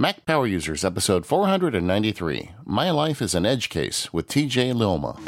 Mac Power Users, episode 493 My Life is an Edge Case with TJ Luoma.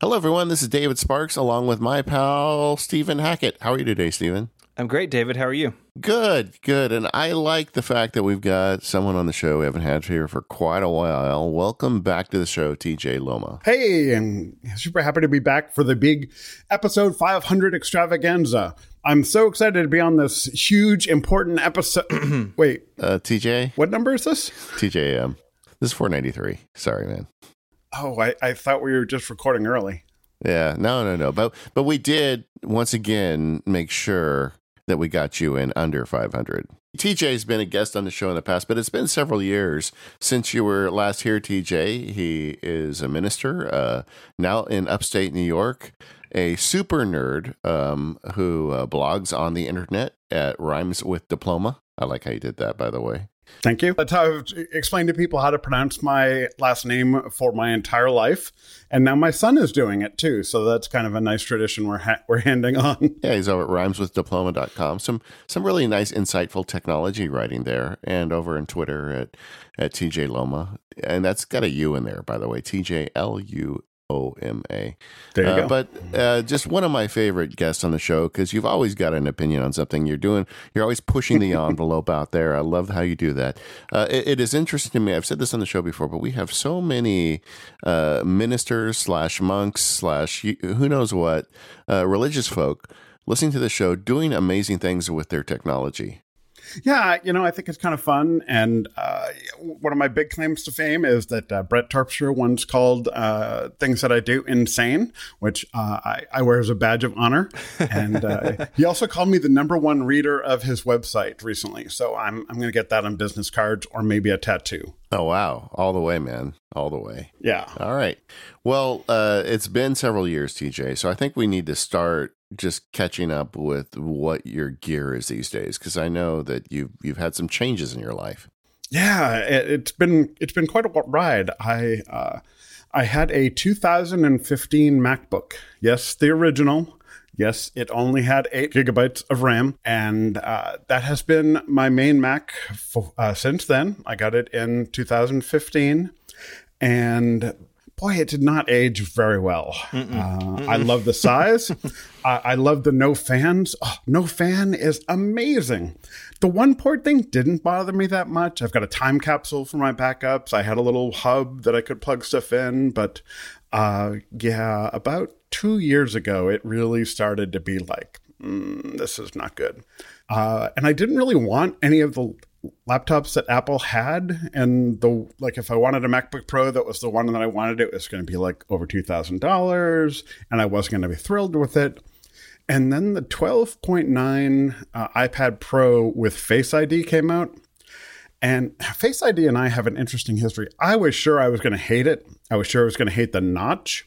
Hello, everyone. This is David Sparks along with my pal, Stephen Hackett. How are you today, Stephen? I'm great, David. How are you? Good, good. And I like the fact that we've got someone on the show we haven't had here for quite a while. Welcome back to the show, TJ Luoma. Hey, I'm super happy to be back for the big episode 500 extravaganza. I'm so excited to be on this huge, important episode. Wait, Uh, TJ? what number is this? TJM. This is 493. Sorry, man. Oh, I, I thought we were just recording early. Yeah, no, no, no. But but we did once again make sure that we got you in under 500. TJ's been a guest on the show in the past, but it's been several years since you were last here, TJ. He is a minister uh, now in upstate New York, a super nerd um, who uh, blogs on the internet at Rhymes with Diploma. I like how you did that, by the way. Thank you. That's how I've explained to people how to pronounce my last name for my entire life. And now my son is doing it too. So that's kind of a nice tradition we're, ha- we're handing on. Yeah, he's over at rhymeswithdiploma.com. Some some really nice, insightful technology writing there, and over on Twitter at at TJ Luoma, and that's got a U in there, by the way, TJ L U O M A. There you Uh, go. But uh, just one of my favorite guests on the show because you've always got an opinion on something you're doing. You're always pushing the envelope out there. I love how you do that. Uh, it, it is interesting to me. I've said this on the show before, but we have so many uh, ministers slash monks slash who knows what uh, religious folk listening to the show doing amazing things with their technology. Yeah, you know, I think it's kind of fun. And uh, one of my big claims to fame is that uh, Brett Terpstra once called uh, things that I do insane, which uh, I, I wear as a badge of honor. And uh, he also called me the number one reader of his website recently. So I'm, I'm going to get that on business cards or maybe a tattoo. Oh wow, all the way, man, all the way. Yeah. All right. Well, uh, it's been several years, TJ. So I think we need to start just catching up with what your gear is these days, because I know that you've you've had some changes in your life. Yeah, it, it's been it's been quite a ride. I uh, I had a 2015 MacBook. Yes, the original. Yes, it only had eight gigabytes of RAM, and uh, that has been my main Mac for, uh, since then. I got it in 2015, and boy, it did not age very well. Uh, I love the size. I, I love the no fans. Oh, no fan is amazing. The one port thing didn't bother me that much. I've got a time capsule for my backups. I had a little hub that I could plug stuff in, but uh, yeah, about two years ago, it really started to be like, mm, this is not good. Uh, and I didn't really want any of the laptops that Apple had, and the like. If I wanted a MacBook Pro, that was the one that I wanted. It was going to be like over two thousand dollars, and I wasn't going to be thrilled with it. And then the 12.9 uh, iPad Pro with Face ID came out. And Face ID and I have an interesting history. I was sure I was going to hate it. I was sure I was going to hate the notch.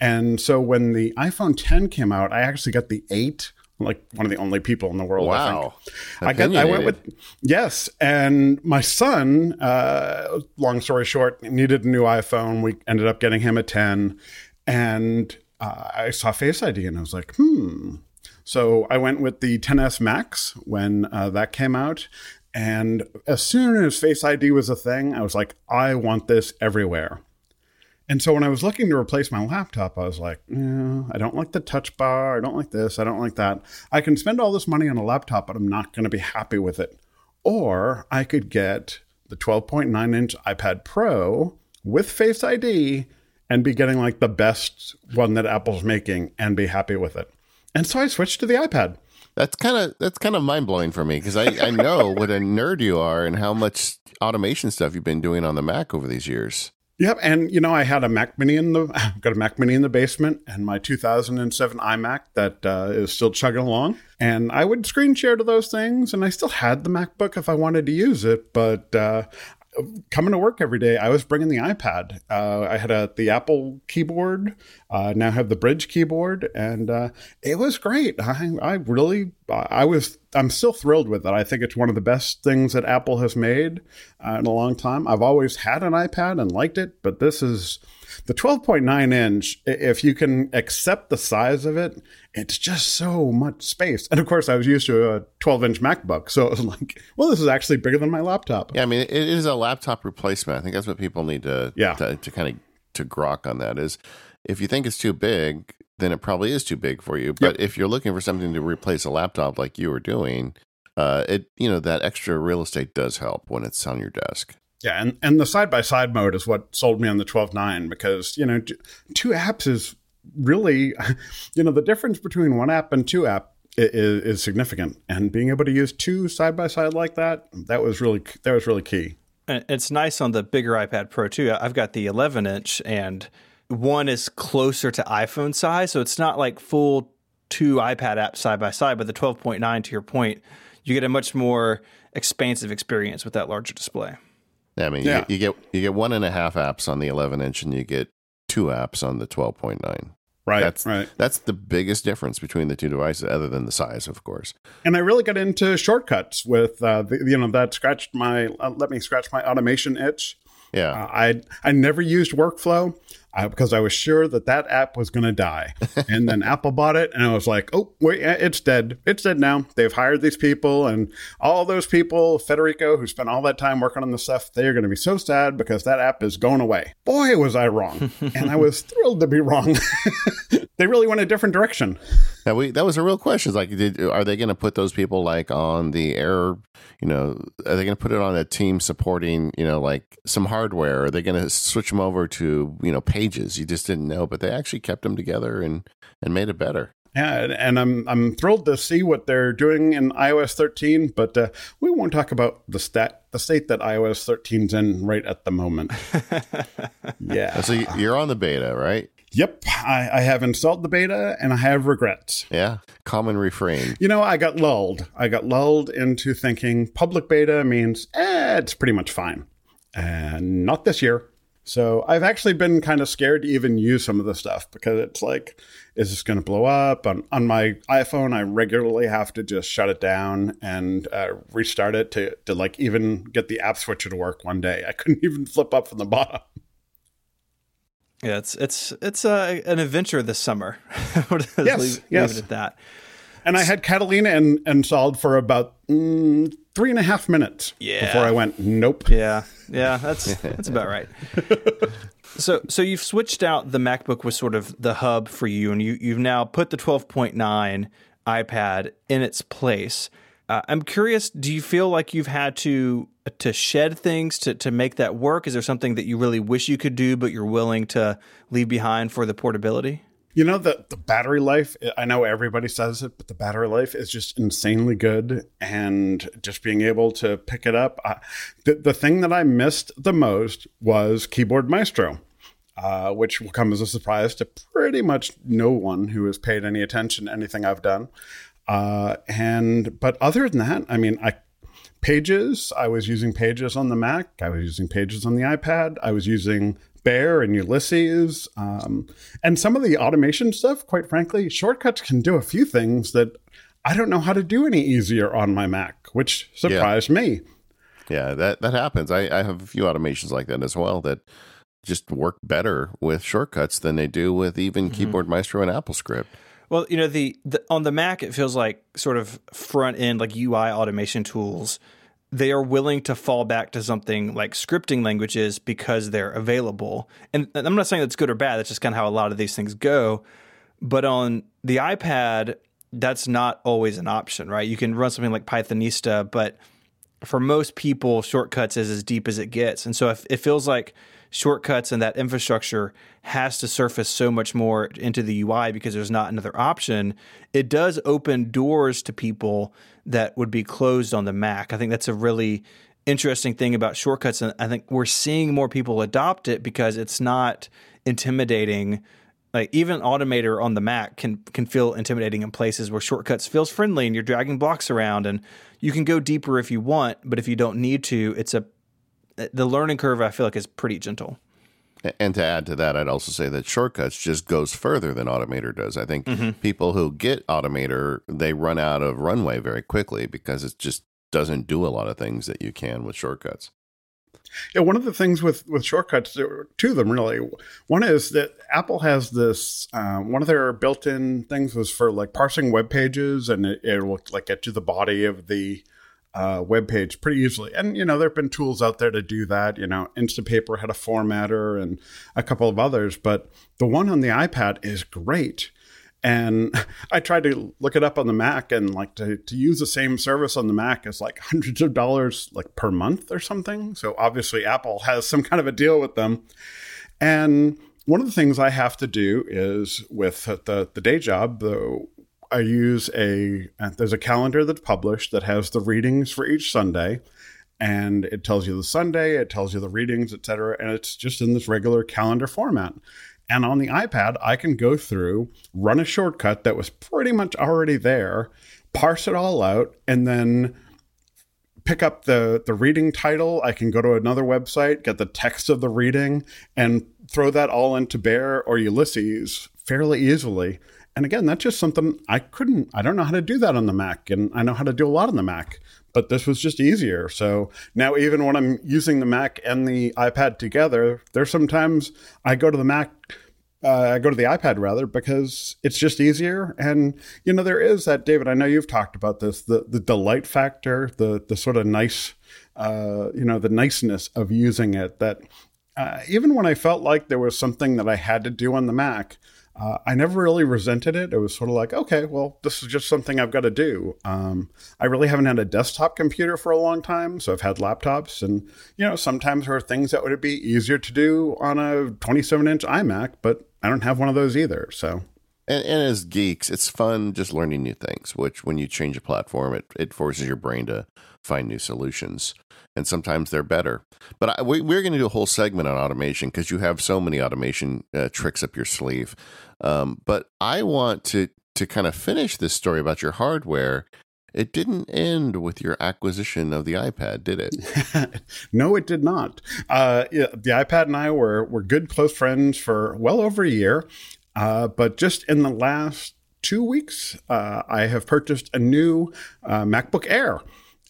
And so when the iPhone 10 came out, I actually got the 8, like one of the only people in the world, I think. Wow. I got. I went with yes, and my son. Uh, long story short, needed a new iPhone. We ended up getting him a ten, and uh, I saw Face ID, and I was like, hmm. So I went with the 10s Max when uh, that came out, and as soon as Face ID was a thing, I was like, I want this everywhere. And so when I was looking to replace my laptop, I was like, I don't like the touch bar. I don't like this. I don't like that. I can spend all this money on a laptop, but I'm not going to be happy with it. Or I could get the 12.9 inch iPad Pro with Face ID and be getting like the best one that Apple's making and be happy with it. And so I switched to the iPad. That's kind of that's kind of mind blowing for me because I, I know what a nerd you are and how much automation stuff you've been doing on the Mac over these years. Yep, and you know I had a Mac Mini in the got a Mac Mini in the basement, and my 2007 iMac that uh, is still chugging along. And I would screen share to those things, and I still had the MacBook if I wanted to use it. But uh, coming to work every day, I was bringing the iPad. Uh, I had a the Apple keyboard. Uh, now have the Brydge keyboard, and uh, it was great. I, I really, I was, I'm still thrilled with it. I think it's one of the best things that Apple has made uh, in a long time. I've always had an iPad and liked it, but this is The 12.9 inch, if you can accept the size of it, it's just so much space. And of course, I was used to a 12 inch MacBook. So it was like, well, this is actually bigger than my laptop. Yeah, I mean, it is a laptop replacement. I think that's what people need to, yeah. to, to kind of to grok on that is if you think it's too big, then it probably is too big for you. But yep. if you're looking for something to replace a laptop like you were doing, uh, it you know that extra real estate does help when it's on your desk. Yeah, and, and the side by side mode is what sold me on the 12.9 because, you know, two apps is really, you know, the difference between one app and two app is, is significant. And being able to use two side by side like that, that was really, that was really key. It's nice on the bigger iPad Pro too. I've got the 11 inch and one is closer to iPhone size. So it's not like full two iPad apps side by side, but the 12.9, to your point, you get a much more expansive experience with that larger display. I mean, yeah. you, you, get you get one and a half apps on the 11 inch, and you get two apps on the 12.9. Right, that's right. That's the biggest difference between the two devices, other than the size, of course. And I really got into shortcuts with, uh, the, you know, that scratched my, uh, let me scratch my automation itch. Yeah, uh, I I never used workflow uh, because I was sure that that app was going to die. and then Apple bought it, and I was like, oh, wait, it's dead. It's dead now. They've hired these people, and all those people, Federico, who spent all that time working on the stuff, they are going to be so sad because that app is going away. Boy, was I wrong. and I was thrilled to be wrong. they really went a different direction. That we that was a real question. Like, did, are they going to put those people like on the air? You know, are they going to put it on a team supporting you know like some hardware? Are they going to switch them over to you know pages? You just didn't know, but they actually kept them together and and made it better. Yeah, and I'm I'm thrilled to see what they're doing in iOS 13, but uh, we won't talk about the stat the state that iOS 13's in right at the moment. yeah. So you're on the beta, right? Yep, I, I, have installed the beta and I have regrets. Yeah, common refrain. You know, I got lulled. I got lulled into thinking public beta means eh, it's pretty much fine. And not this year. So I've actually been kind of scared to even use some of the stuff because it's like, is this going to blow up? On, on my iPhone, I regularly have to just shut it down and uh, restart it to, to like even get the app switcher to work one day. I couldn't even flip up from the bottom. Yeah, it's it's it's uh, an adventure this summer. yes, leave, yes. Leave it at that. And I had Catalina and installed for about mm, three and a half minutes yeah. before I went, nope. Yeah, yeah, that's that's about right. so so you've switched out the MacBook was sort of the hub for you, and you you've now put the 12.9 iPad in its place. Uh, I'm curious. Do you feel like you've had to to shed things to to make that work? Is there something that you really wish you could do, but you're willing to leave behind for the portability? You know the the battery life. I know everybody says it, but the battery life is just insanely good, and just being able to pick it up. Uh, the the thing that I missed the most was Keyboard Maestro. Uh, which will come as a surprise to pretty much no one who has paid any attention to anything I've done. Uh, and but other than that, I mean, I Pages. I was using Pages on the Mac. I was using Pages on the iPad. I was using Bear and Ulysses, um, and some of the automation stuff. Quite frankly, shortcuts can do a few things that I don't know how to do any easier on my Mac, which surprised yeah. me. Yeah, that that happens. I, I have a few automations like that as well that just work better with shortcuts than they do with even mm-hmm. Keyboard Maestro and AppleScript. Well, you know, the, the on the Mac, it feels like sort of front end, like UI automation tools. They are willing to fall back to something like scripting languages because they're available. And I'm not saying that's good or bad. That's just kind of how a lot of these things go. But on the iPad, that's not always an option, right? You can run something like Pythonista, but for most people, shortcuts is as deep as it gets. And so if, it feels like shortcuts and that infrastructure has to surface so much more into the UI because there's not another option, it does open doors to people that would be closed on the Mac. I think that's a really interesting thing about shortcuts. And I think we're seeing more people adopt it because it's not intimidating. Like even Automator on the Mac can can feel intimidating in places where shortcuts feels friendly and you're dragging blocks around and you can go deeper if you want, but if you don't need to, it's a the learning curve I feel like is pretty gentle. And to add to that, I'd also say that Shortcuts just goes further than Automator does. I think mm-hmm. people who get Automator, they run out of runway very quickly because it just doesn't do a lot of things that you can with Shortcuts. Yeah, one of the things with with shortcuts, there are two of them really. One is that Apple has this. Uh, one of their built-in things was for like parsing web pages, and it, it will like get to the body of the uh, web page pretty easily. And you know, there have been tools out there to do that. You know, Instapaper had a formatter, and a couple of others. But the one on the iPad is great and I tried to look it up on the Mac and like to, to use the same service on the Mac is like hundreds of dollars like per month or something. So obviously Apple has some kind of a deal with them. And one of the things I have to do is with the, the day job, though, I use a, uh, there's a calendar that's published that has the readings for each Sunday and it tells you the Sunday, it tells you the readings, etc. And it's just in this regular calendar format. And on the iPad, I can go through, run a shortcut that was pretty much already there, parse it all out, and then pick up the the reading title. I can go to another website, get the text of the reading, and throw that all into Bear or Ulysses fairly easily. And again, that's just something I couldn't. I don't know how to do that on the Mac, and I know how to do a lot on the Mac but this was just easier. So now, even when I'm using the Mac and the iPad together, there's sometimes I go to the Mac. Uh, I go to the iPad rather because it's just easier, and you know there is that David. I know you've talked about this the the delight factor, the the sort of nice, uh, you know, the niceness of using it. That uh, even when I felt like there was something that I had to do on the Mac, uh, I never really resented it. It was sort of like, okay, well, this is just something I've got to do. Um, I really haven't had a desktop computer for a long time, so I've had laptops, and you know, sometimes there are things that would be easier to do on a 27 inch iMac, but I don't have one of those either. So and, and, as geeks, it's fun just learning new things, which when you change a platform, it, it forces your brain to find new solutions. And sometimes they're better. But I, we, are going to do a whole segment on automation because you have so many automation uh, tricks up your sleeve. Um, but I want to, to kind of finish this story about your hardware. It didn't end with your acquisition of the iPad, did it? no, it did not. Uh, the iPad and I were, were good, close friends for well over a year. Uh, but just in the last two weeks, uh, I have purchased a new uh, MacBook Air.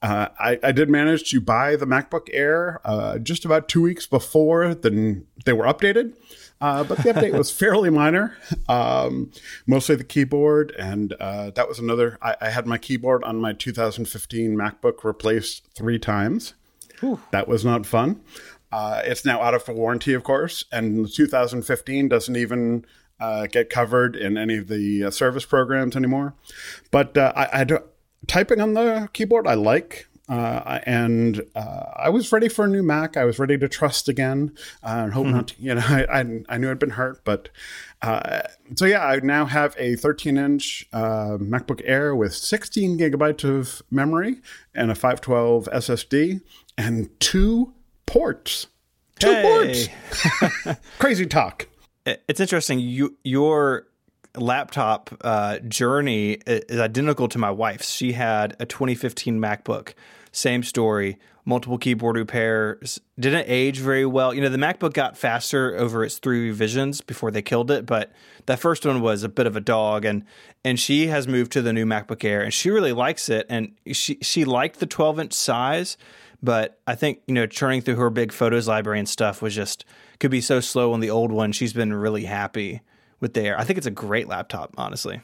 Uh, I, I, did manage to buy the MacBook Air uh, just about two weeks before the, they were updated. Uh, but the update was fairly minor, um, mostly the keyboard. And that was another. I, I, had my keyboard on my 2015 MacBook replaced three times. That was not fun. it's now out of warranty, of course. And 2015 doesn't even uh, get covered in any of the uh, service programs anymore. But uh, I, I do, typing on the keyboard I like. Uh, and uh, I was ready for a new Mac. I was ready to trust again uh, and hope mm-hmm. not. To, you know, I, I, I knew I'd been hurt, but so yeah, I now have a 13-inch MacBook Air with 16 gigabytes of memory and a 512 SSD and two ports. Two hey. ports. Crazy talk it's interesting. You your laptop uh, journey is identical to my wife's. She had a 2015 MacBook. Same story. Multiple keyboard repairs. Didn't age very well. You know, the MacBook got faster over its three revisions before they killed it, but that first one was a bit of a dog. And and she has moved to the new MacBook Air, and she really likes it. And she she liked the 12 inch size, but I think you know churning through her big photos library and stuff was just could be so slow on the old one. She's been really happy with there. I think it's a great laptop, honestly.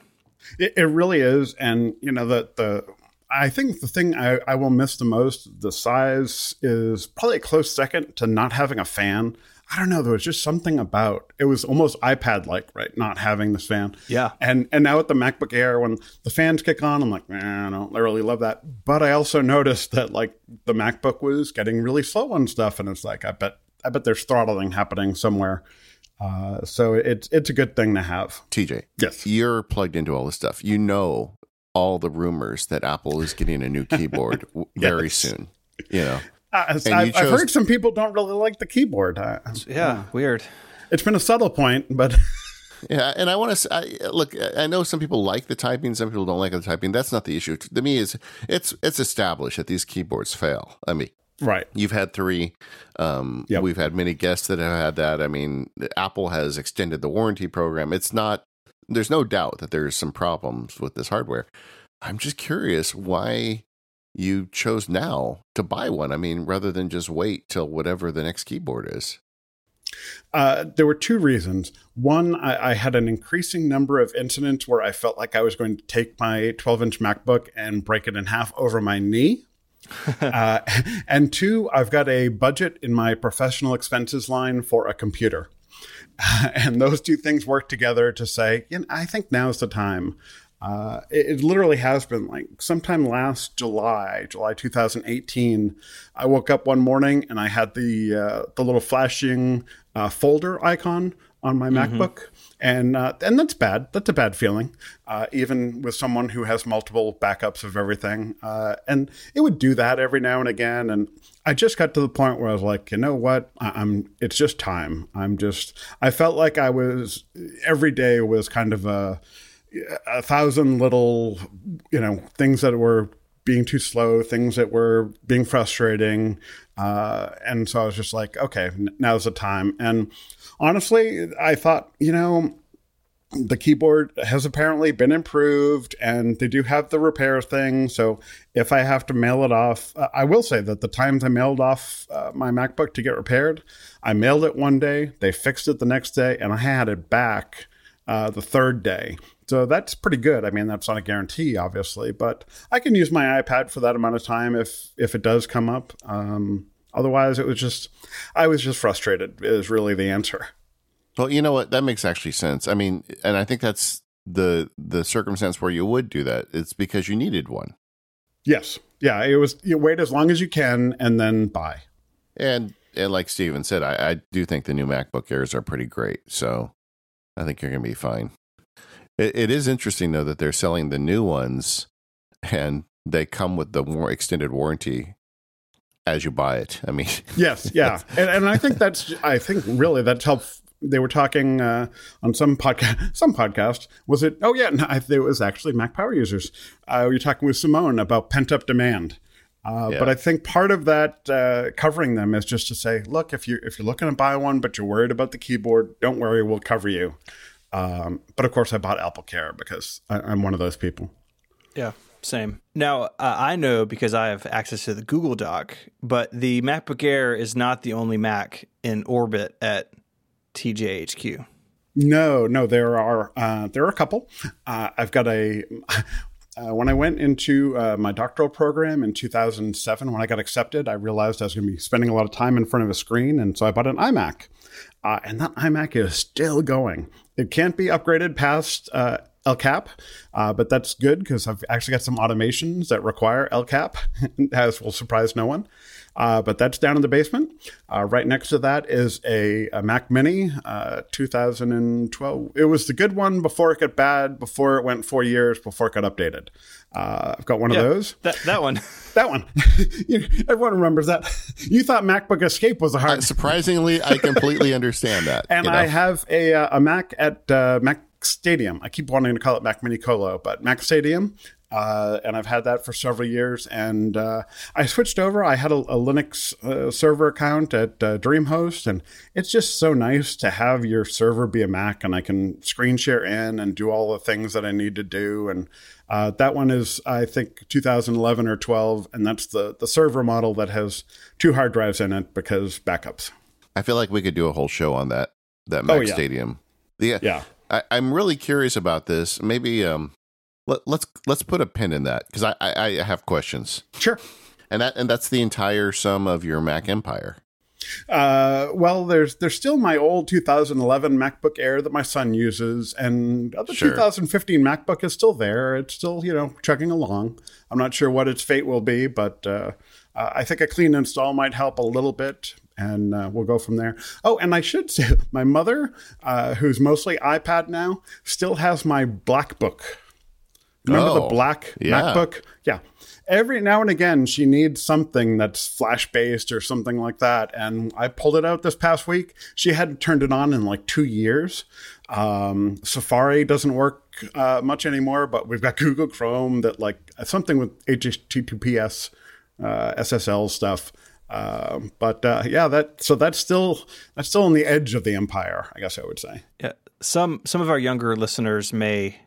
It, it really is, and you know the the I think the thing I, I, will miss the most, the size is probably a close second to not having a fan. I don't know. There was just something about it was almost iPad like, right? Not having this fan. Yeah. And and now with the MacBook Air, when the fans kick on, I'm like, man, I don't I really love that. But I also noticed that like the MacBook was getting really slow on stuff, and it's like I bet I bet there's throttling happening somewhere. Uh, so it's it's a good thing to have. TJ, yes, you're plugged into all this stuff. You know all the rumors that Apple is getting a new keyboard yes. very soon. You know, uh, I've, chose- I've, heard some people don't really like the keyboard. Uh, yeah, weird. It's been a subtle point, but. Yeah, and I want to look. I know some people like the typing, some people don't like the typing. That's not the issue. To me, is it's it's established that these keyboards fail. I mean, Right. You've had three. Um, yep. We've had many guests that have had that. I mean, Apple has extended the warranty program. It's not, there's no doubt that there's some problems with this hardware. I'm just curious why you chose now to buy one. I mean, rather than just wait till whatever the next keyboard is. Uh, there were two reasons. One, I, I, had an increasing number of incidents where I felt like I was going to take my 12 inch MacBook and break it in half over my knee. uh, and two, I've got a budget in my professional expenses line for a computer. and those two things work together to say, you know, I think now's the time. Uh, it, it, literally has been like sometime last July, July 2018. I woke up one morning and I had the uh, the little flashing uh, folder icon on my mm-hmm. MacBook, and uh, and that's bad. That's a bad feeling, uh, even with someone who has multiple backups of everything. Uh, and it would do that every now and again. And I just got to the point where I was like, you know what? I- I'm. It's just time. I'm just. I felt like I was every day was kind of a a thousand little, you know, things that were being too slow, things that were being frustrating. Uh, and so I was just like, okay, now's the time. And honestly, I thought, you know, the keyboard has apparently been improved and they do have the repair thing. So if I have to mail it off, uh, I will say that the times I mailed off uh, my MacBook to get repaired, I mailed it one day, they fixed it the next day, and I had it back uh, the third day. So that's pretty good. I mean, that's not a guarantee, obviously, but I can use my iPad for that amount of time if if it does come up. Um, otherwise, it was just I was just frustrated. Is really the answer. Well, you know what? That makes actually sense. I mean, and I think that's the the circumstance where you would do that. It's because you needed one. Yes. Yeah. It was. You wait as long as you can, and then buy. And and like Stephen said, I, I do think the new MacBook Airs are pretty great. So I think you're going to be fine. It, it is interesting though that they're selling the new ones, and they come with the more extended warranty as you buy it. I mean, yes, yeah, and, and I think that's I think really that's helped. They were talking uh, on some podcast. Some podcast was it? Oh yeah, no, it was actually Mac Power users. Uh, we were talking with Simone about pent up demand. Uh, yeah. But I think part of that uh, covering them is just to say, look, if you if you're looking to buy one, but you're worried about the keyboard, don't worry, we'll cover you. Um, but of course, I bought Apple Care because I, am one of those people. Yeah, same. Now, uh, I know because I have access to the Google Doc, but the MacBook Air is not the only Mac in orbit at TJHQ. No, no, there are uh, there are a couple. Uh, I've got a. Uh, when I went into uh, my doctoral program in 2007, when I got accepted, I realized I was going to be spending a lot of time in front of a screen, and so I bought an iMac. Uh, and that iMac is still going. It can't be upgraded past uh, El Cap, uh, but that's good because I've actually got some automations that require El Cap, as will surprise no one. Uh, but that's down in the basement. Uh, right next to that is a, a Mac Mini, uh, 2012. It was the good one before it got bad, before it went four years, before it got updated. Uh, I've got one yeah, of those. That, that one. that one. Everyone remembers that. You thought MacBook Escape was a hard. Uh, surprisingly, I completely understand that. And you know? I have a, uh, a Mac at Mac Stadium. I keep wanting to call it Mac Mini Colo, but Mac Stadium uh, and I've had that for several years. And uh, I switched over. I had a, a Linux uh, server account at uh, DreamHost, and it's just so nice to have your server be a Mac, and I can screen share in and do all the things that I need to do. And uh, that one is, I think, 2011 or 12, and that's the the server model that has two hard drives in it because backups. I feel like we could do a whole show on that that Mac oh, yeah. Stadium. Yeah, yeah. I, am really curious about this. Maybe um, let, let's, let's put a pin in that because I, I, I have questions. Sure. And that and that's the entire sum of your Mac empire. Uh, well, there's there's still my old 2011 MacBook Air that my son uses, and the sure. 2015 MacBook is still there. It's still you know chugging along. I'm not sure what its fate will be, but uh, I think a clean install might help a little bit, and uh, we'll go from there. Oh, and I should say, my mother, uh, who's mostly iPad now, still has my Black Book Remember oh, the black yeah. MacBook? Yeah. Every now and again, she needs something that's flash based or something like that. And I pulled it out this past week. She hadn't turned it on in like two years. Um, Safari doesn't work uh, much anymore, but we've got Google Chrome that like something with HTTPS, uh, SSL stuff. Uh, but uh, yeah, that so that's still that's still on the edge of the empire, I guess I would say. Yeah, some some of our younger listeners may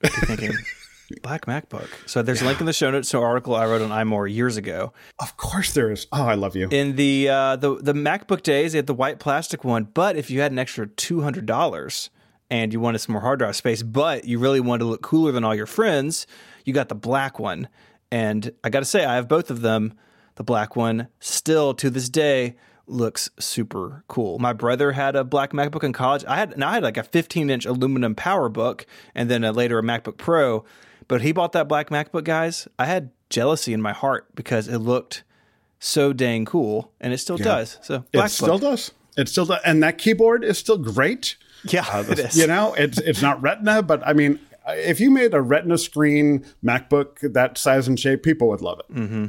be thinking Black MacBook. So there's a link in the show notes to an article I wrote on iMore years ago. Of course there is. Oh, I love you. In the uh, the the MacBook days, they had the white plastic one, but if you had an extra two hundred dollars and you wanted some more hard drive space, but you really wanted to look cooler than all your friends, you got the black one. And I got to say, I have both of them. The black one still to this day looks super cool. My brother had a black MacBook in college. I had, and I had like a 15 inch aluminum PowerBook, and then a, later a MacBook Pro. But he bought that black MacBook, guys. I had jealousy in my heart because it looked so dang cool, and it still yeah. does. So black it still does. It still does, and that keyboard is still great. Yeah, uh, the, it is. You know, it's it's not Retina, but I mean, if you made a Retina screen MacBook that size and shape, people would love it. Mm-hmm.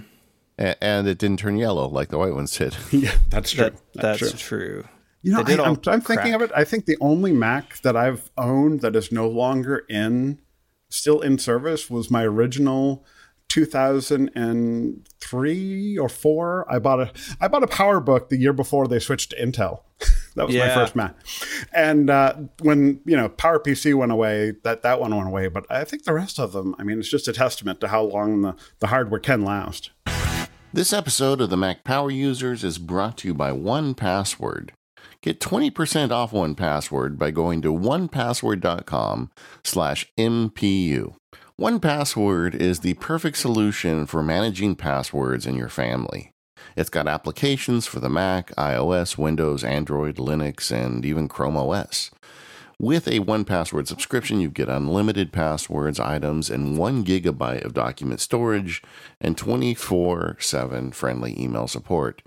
And it didn't turn yellow like the white ones did. yeah, that's true. That, that's, that's true. true. You know, I, am I'm thinking of it. I think the only Mac that I've owned that is no longer in, still in service, was my original 2003 or four. I bought a I bought a PowerBook the year before they switched to Intel. that was yeah. my first Mac. And uh, when you know PowerPC went away, that that one went away. But I think the rest of them. I mean, it's just a testament to how long the the hardware can last. This episode of the Mac Power Users is brought to you by 1Password. Get 20% off 1Password by going to onepassword.com slash MPU. 1Password is the perfect solution for managing passwords in your family. It's got applications for the Mac, iOS, Windows, Android, Linux, and even Chrome OS. With a 1Password subscription, you get unlimited passwords, items, and one gigabyte of document storage and 24 7 friendly email support.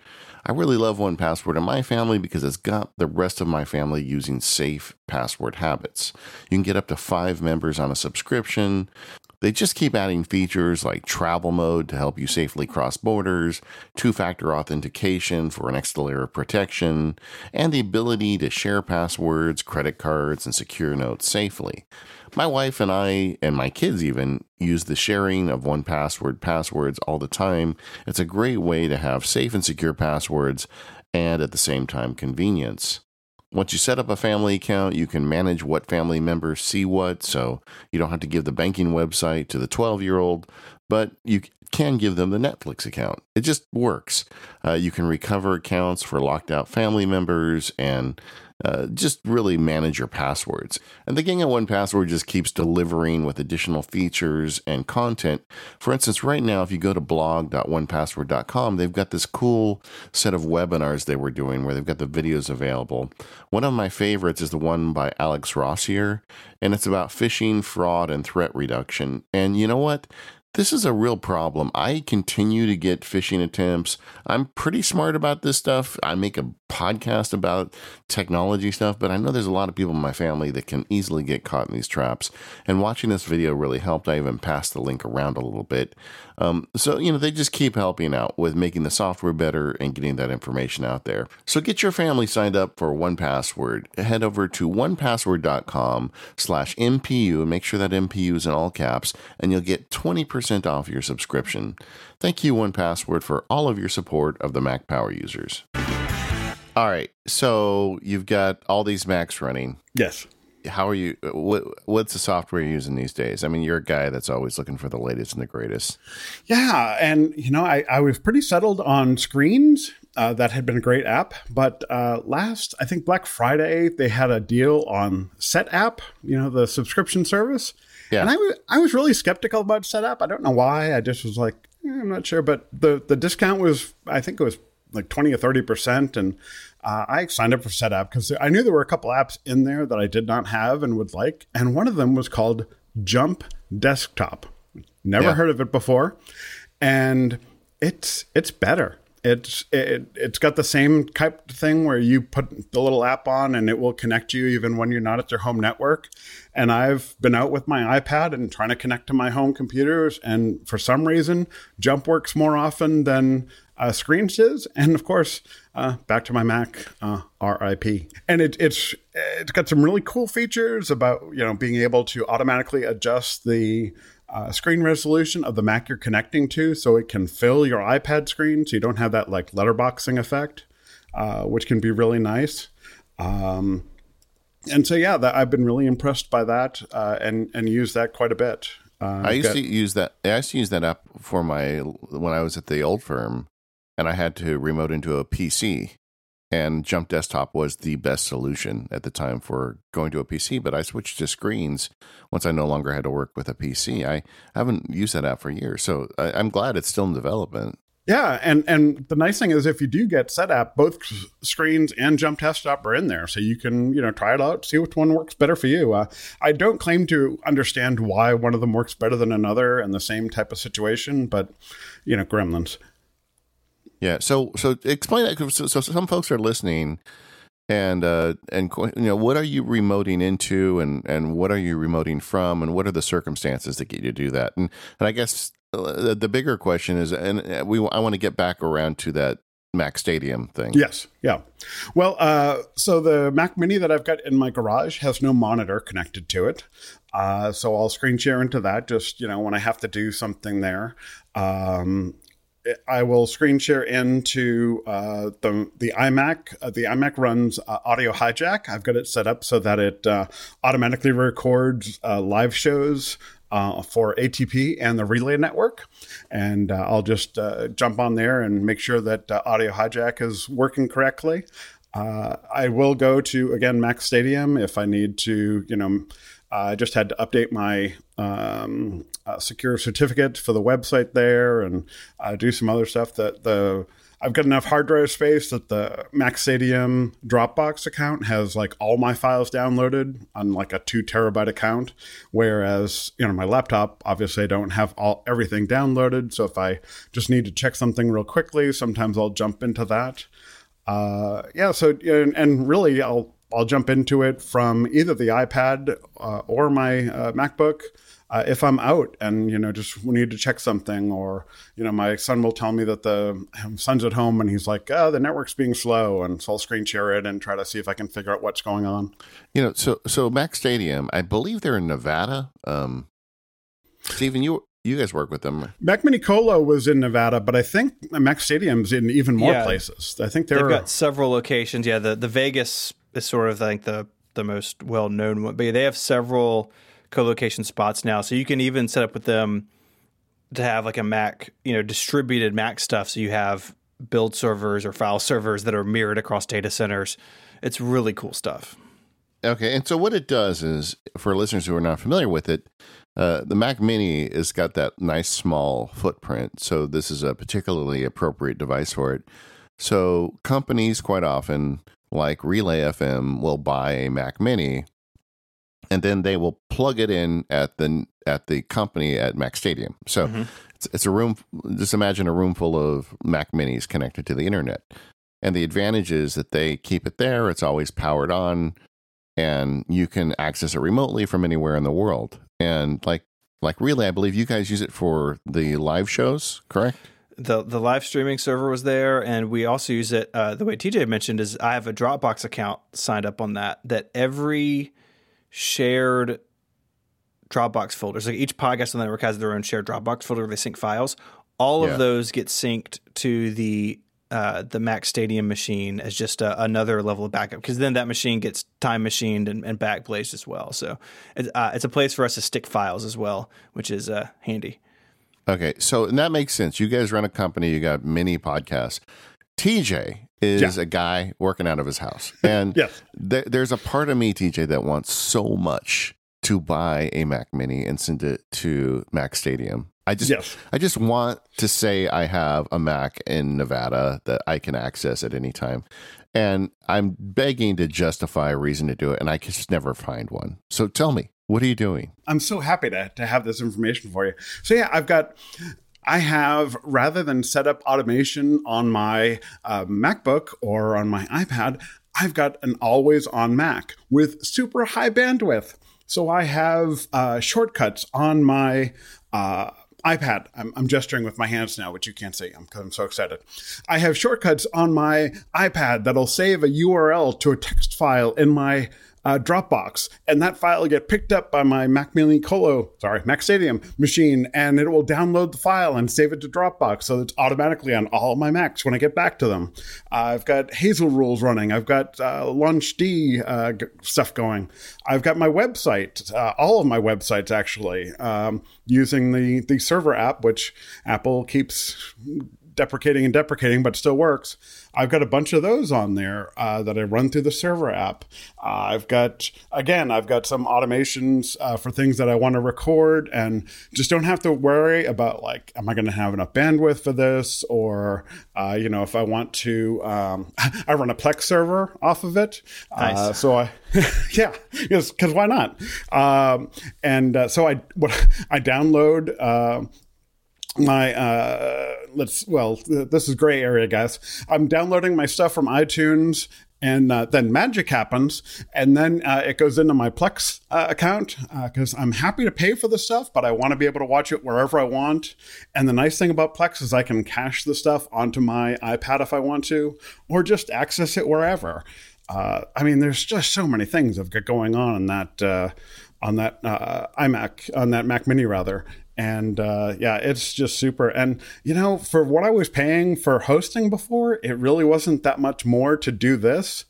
I really love 1Password in my family because it's got the rest of my family using safe password habits. You can get up to five members on a subscription. They just keep adding features like travel mode to help you safely cross borders, two factor authentication for an extra layer of protection, and the ability to share passwords, credit cards, and secure notes safely. My wife and I, and my kids even, use the sharing of 1Password passwords all the time. It's a great way to have safe and secure passwords and at the same time convenience. Once you set up a family account, you can manage what family members see what. So you don't have to give the banking website to the 12 year old, but you can give them the Netflix account. It just works. Uh, you can recover accounts for locked out family members and uh, just really manage your passwords. And the Gang at 1Password just keeps delivering with additional features and content. For instance, right now, if you go to blog.1password.com, they've got this cool set of webinars they were doing where they've got the videos available. One of my favorites is the one by Alex Rossier, and it's about phishing, fraud, and threat reduction. And you know what? This is a real problem. I continue to get phishing attempts. I'm pretty smart about this stuff. I make a podcast about technology stuff, but I know there's a lot of people in my family that can easily get caught in these traps. And watching this video really helped. I even passed the link around a little bit. Um, so, you know, they just keep helping out with making the software better and getting that information out there. So get your family signed up for 1Password. Head over to onepassword.com slash MPU make sure that MPU is in all caps, and you'll get 20% off your subscription. Thank you, 1Password, for all of your support of the Mac Power users. All right. So you've got all these Macs running. Yes. How are you? What, what's the software you're using these days? I mean, you're a guy that's always looking for the latest and the greatest. Yeah. And, you know, I, I was pretty settled on screens. Uh, that had been a great app. But uh, last, I think Black Friday, they had a deal on Setapp, you know, the subscription service. Yeah. And I, w- I was really skeptical about Setapp. I don't know why. I just was like, eh, I'm not sure. But the, the discount was, I think it was like 20 or 30%. And uh, I signed up for Setapp because I knew there were a couple apps in there that I did not have and would like. And one of them was called Jump Desktop. Never yeah. heard of it before. And it's it's better. It's it, it's got the same type of thing where you put the little app on and it will connect you even when you're not at your home network. And I've been out with my iPad and trying to connect to my home computers, and for some reason, Jump works more often than uh, screens is, and of course, uh, back to my Mac, uh, RIP. And it, it's it's got some really cool features about you know being able to automatically adjust the uh, screen resolution of the Mac you're connecting to, so it can fill your iPad screen, so you don't have that like letterboxing effect, uh, which can be really nice. Um, and so yeah, that, I've been really impressed by that, uh, and and use that quite a bit. Uh, I used got- to use that. I used to use that app for my when I was at the old firm, and I had to remote into a PC. And Jump Desktop was the best solution at the time for going to a PC. But I switched to screens once I no longer had to work with a PC. I haven't used that app for years, so I, I'm glad it's still in development. Yeah, and and the nice thing is if you do get Setapp, both screens and Jump Desktop are in there, so you can you know try it out, see which one works better for you. Uh, I don't claim to understand why one of them works better than another in the same type of situation, but you know, Gremlins. Yeah. So so explain that. So, so some folks are listening, and uh, and you know what are you remoting into, and and what are you remoting from, and what are the circumstances that get you to do that? And and I guess uh, the, the bigger question is, and uh, we I want to get back around to that Mac Stadium thing. Yes, yeah. Well, uh, so the Mac Mini that I've got in my garage has no monitor connected to it. Uh, so I'll screen share into that just, you know, when I have to do something there. Um, I will screen share into uh, the the iMac. Uh, the iMac runs uh, Audio Hijack. I've got it set up so that it uh, automatically records uh, live shows uh, for ATP and the Relay Network, and I'll just jump on there and make sure that Audio Hijack is working correctly. I will go to again Mac Stadium if I need to. You know, I just had to update my um, uh, secure certificate for the website there and uh, do some other stuff. That the I've got enough hard drive space that the Mac Stadium Dropbox account has like all my files downloaded on like a two terabyte account, whereas you know my laptop obviously I don't have all everything downloaded. So if I just need to check something real quickly, sometimes I'll jump into that uh, yeah, so and, and really, I'll I'll jump into it from either the iPad uh, or my uh, MacBook uh, if I'm out and you know just need to check something, or you know my son will tell me that the son's at home and he's like, oh, the network's being slow, and so I'll screen share it and try to see if I can figure out what's going on. You know, so so Mac Stadium, I believe they're in Nevada. Um, Stephen, you you guys work with them. Mac Mini Colo was in Nevada, but I think Mac Stadium's in even more Yeah. places. I think They've they're got several locations. Yeah, the the Vegas is sort of like the the most well known one, but they have several co-location spots now. So you can even set up with them to have like a Mac, you know, distributed Mac stuff. So you have build servers or file servers that are mirrored across data centers. It's really cool stuff. Okay, and so what it does is, for listeners who are not familiar with it, uh, the Mac Mini has got that nice small footprint. So this is a particularly appropriate device for it. So companies quite often, like Relay FM, will buy a Mac Mini, and then they will plug it in at the at the company at Mac Stadium. So mm-hmm. it's, it's a room. Just imagine a room full of Mac Minis connected to the internet. And the advantage is that they keep it there. It's always powered on and you can access it remotely from anywhere in the world. And like like really, I believe you guys use it for the live shows, correct? The the live streaming server was there, and we also use it. Uh, the way TJ mentioned is I have a Dropbox account signed up on that. That every shared Dropbox folders, like each podcast on the network has their own shared Dropbox folder where they sync files. All Yeah. of those get synced to the uh, the Mac Stadium machine as just a, another level of backup because then that machine gets time machined and, and backblazed as well. So it's, uh, it's a place for us to stick files as well, which is uh, handy. Okay, so and that makes sense. You guys run a company, you got many podcasts. TJ is Yeah. a guy working out of his house. And Yes. th- there's a part of me, TJ, that wants so much to buy a Mac Mini and send it to Mac Stadium. I just Yes. I just want to say I have a Mac in Nevada that I can access at any time. And I'm begging to justify a reason to do it, and I can just never find one. So tell me, what are you doing? I'm so happy to, to have this information for you. So yeah, I've got. I have rather than set up automation on my uh, MacBook or on my iPad, I've got an always on Mac with super high bandwidth. So I have uh, shortcuts on my uh, iPad. I'm, I'm gesturing with my hands now, which you can't see. I'm, I'm so excited. I have shortcuts on my iPad that'll save a URL to a text file in my uh, Dropbox, and that file will get picked up by my Mac Mini Colo, sorry, Mac Stadium machine, and it will download the file and save it to Dropbox, so it's automatically on all my Macs when I get back to them. Uh, I've got Hazel rules running. I've got uh, LaunchD uh, g- stuff going. I've got my website, uh, all of my websites actually, um, using the the server app, which Apple keeps deprecating and deprecating, but still works. I've got a bunch of those on there uh, that I run through the server app. Uh, I've got, again, I've got some automations uh, for things that I want to record and just don't have to worry about like, am I going to have enough bandwidth for this? Or, uh, you know, if I want to, um, I run a Plex server off of it. Uh, Nice. so I, yeah, because why not? Um, and uh, so I, what I download uh, my uh let's well this is gray area guys. I'm downloading my stuff from itunes and uh, then magic happens and then uh, it goes into my plex uh, account because i'm happy to pay for the stuff but i want to be able to watch it wherever i want. And the nice thing about plex is i can cache the stuff onto my ipad if i want to or just access it wherever. Uh, i mean there's just so many things i've got going on in that uh, on that uh, imac on that mac mini rather and uh, yeah, it's just super. And you know, for what I was paying for hosting before, it really wasn't that much more to do this.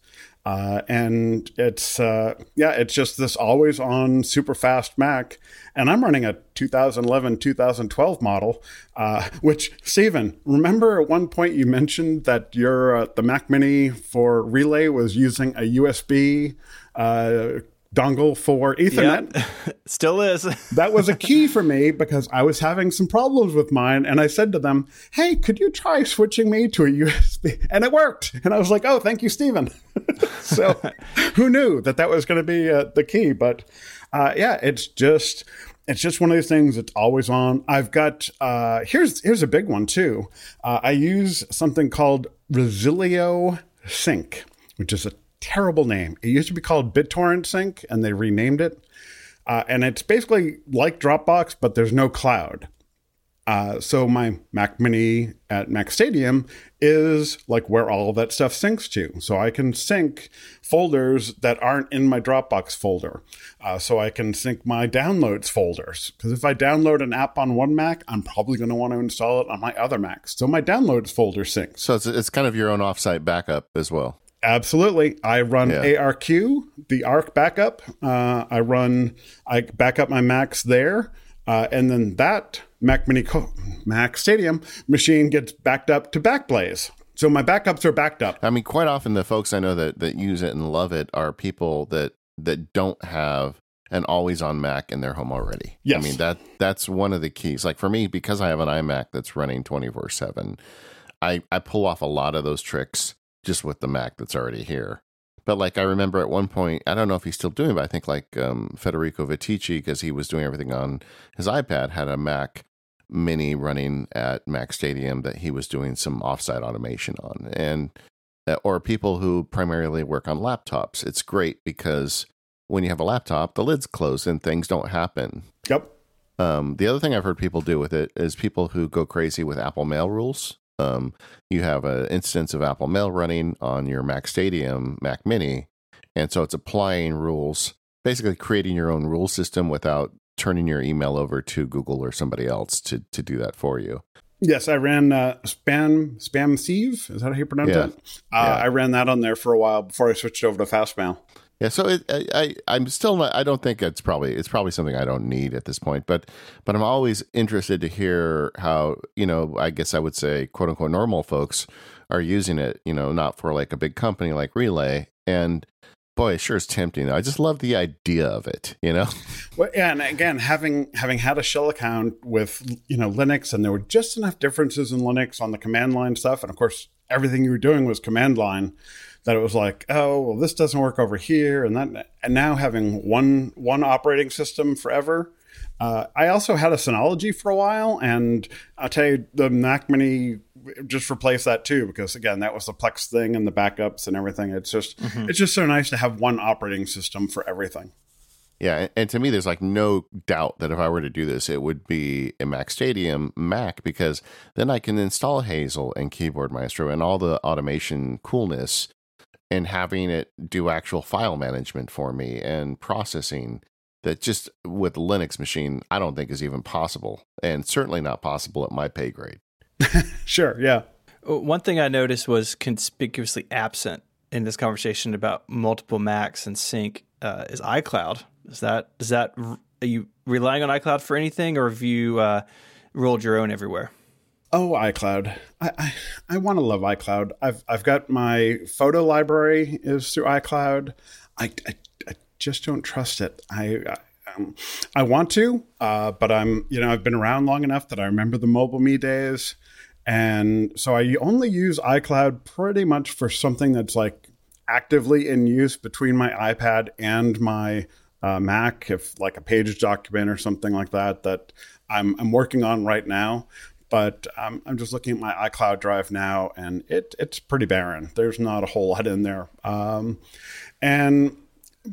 Uh, and it's uh, yeah, it's just this always on super fast Mac, and I'm running a 2011 2012 model. Uh, which Stephen, remember at one point you mentioned that your uh, the Mac Mini for Relay was using a USB uh, dongle for Ethernet Yep. Still is. that was a key for me because I was having some problems with mine. And I said to them, Hey, could you try switching me to a USB? And it worked. And I was like, Oh, thank you, Stephen. so who knew that that was going to be uh, the key? But uh, yeah, it's just. It's just one of these things that's always on. I've got uh, here's here's a big one too. Uh, I use something called Resilio Sync, which is a terrible name. It used to be called BitTorrent Sync, and they renamed it. Uh, and it's basically like Dropbox, but there's no cloud. Uh, so my Mac Mini at Mac Stadium is like where all that stuff syncs to. So I can sync folders that aren't in my Dropbox folder. Uh, so I can sync my downloads folders. Because if I download an app on one Mac, I'm probably going to want to install it on my other Macs. So my downloads folder syncs. So it's, it's kind of your own offsite backup as well. Absolutely. I run Yeah. ARQ, the Arq backup. Uh, I run, I back up my Macs there. Uh, and then that Mac Mini, Co- Mac Stadium machine gets backed up to Backblaze. So my backups are backed up. I mean, quite often the folks I know that, that use it and love it are people that that don't have an always on Mac in their home already. Yes. I mean that that's one of the keys. Like for me, because I have an iMac that's running twenty four seven, I I pull off a lot of those tricks just with the Mac that's already here. But like I remember at one point, I don't know if he's still doing, it, but I think like um, Federico Viticci, because he was doing everything on his iPad, had a Mac Mini running at Mac Stadium that he was doing some offsite automation on, and uh, or people who primarily work on laptops. It's great because when you have a laptop, the lid's closed and things don't happen. Yep. Um, the other thing I've heard people do with it is people who go crazy with Apple Mail rules. Um, you have an instance of Apple Mail running on your Mac Stadium Mac Mini, and so it's applying rules, basically creating your own rule system without turning your email over to Google or somebody else to to do that for you. Yes, I ran uh, Spam Spam Sieve. Is that how you pronounce Yeah. that? Uh, Yeah. I ran that on there for a while before I switched over to Fastmail. Yeah, so it, I, I I'm still not. I don't think it's probably it's probably something I don't need at this point. But but I'm always interested to hear how you know. I guess I would say quote unquote normal folks are using it. You know, not for like a big company like Relay. And boy, it sure is tempting. I just love the idea of it. You know. Well, yeah, and again, having having had a shell account with you know Linux, and there were just enough differences in Linux on the command line stuff, and of course everything you were doing was command line. That it was like, oh, well, this doesn't work over here, and that, and now having one one operating system forever. Uh, I also had a Synology for a while, and I'll tell you, the Mac Mini just replaced that too, because again, that was the Plex thing and the backups and everything. It's just it's just so nice to have one operating system for everything. Yeah, and- and to me, there's like no doubt that if I were to do this, it would be a Mac Stadium Mac because then I can install Hazel and Keyboard Maestro and all the automation coolness and having it do actual file management for me and processing that just with a Linux machine, I don't think is even possible, and certainly not possible at my pay grade. sure, yeah. Uh, one thing I noticed was conspicuously absent in this conversation about multiple Macs and sync uh, is iCloud. Is that is that are you relying on iCloud for anything, or have you uh, rolled your own everywhere? Oh, iCloud. I I, I want to love iCloud. I've I've got my photo library is through iCloud. I, I, I just don't trust it. I, I um, I want to, uh, but I'm, you know, I've been around long enough that I remember the MobileMe days. And so I only use iCloud pretty much for something that's like actively in use between my iPad and my uh, Mac, if like a page document or something like that, that I'm, I'm working on right now. But um, I'm just looking at my iCloud drive now, and it it's pretty barren. There's not a whole lot in there. Um, and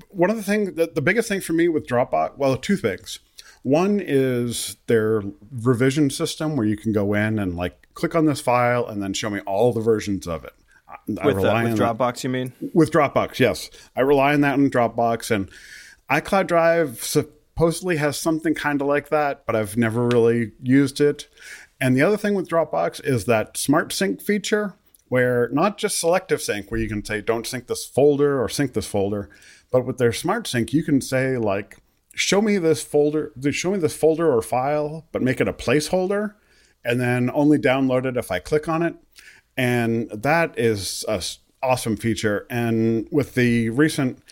one of the things that the biggest thing for me with Dropbox, well, two things. One is their revision system where you can go in and like click on this file and then show me all the versions of it. I with, uh, with Dropbox, that. you mean? With Dropbox, yes. I rely on that in Dropbox and iCloud Drive supposedly has something kind of like that, but I've never really used it. And the other thing with Dropbox is that Smart Sync feature where not just selective sync where you can say don't sync this folder or sync this folder, but with their Smart Sync, you can say like, show me this folder, show me this folder or file, but make it a placeholder, and then only download it if I click on it. And that is a awesome feature. And with the recent,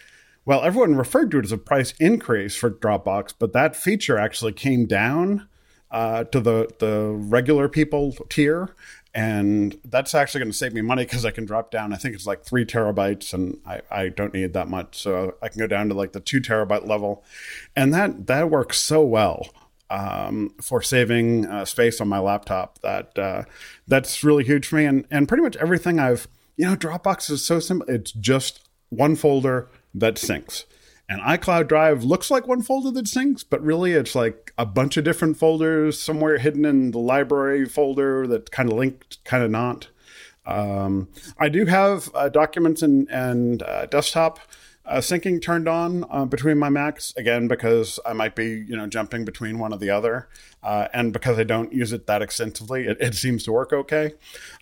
well, everyone referred to it as a price increase for Dropbox, but that feature actually came down uh, to the the regular people tier, and that's actually going to save me money because I can drop down. I think it's like three terabytes, and I, I don't need that much, so I can go down to like the two terabyte level, and that that works so well um, for saving uh, space on my laptop. That uh, that's really huge for me, and and pretty much everything I've you know Dropbox is so simple. It's just one folder that syncs. And iCloud Drive looks like one folder that syncs, but really it's like a bunch of different folders somewhere hidden in the library folder that kind of linked, kind of not. Um, I do have uh, documents and, and uh, desktop uh, syncing turned on uh, between my Macs again because I might be you know jumping between one or the other, uh, and because I don't use it that extensively, it, it seems to work okay.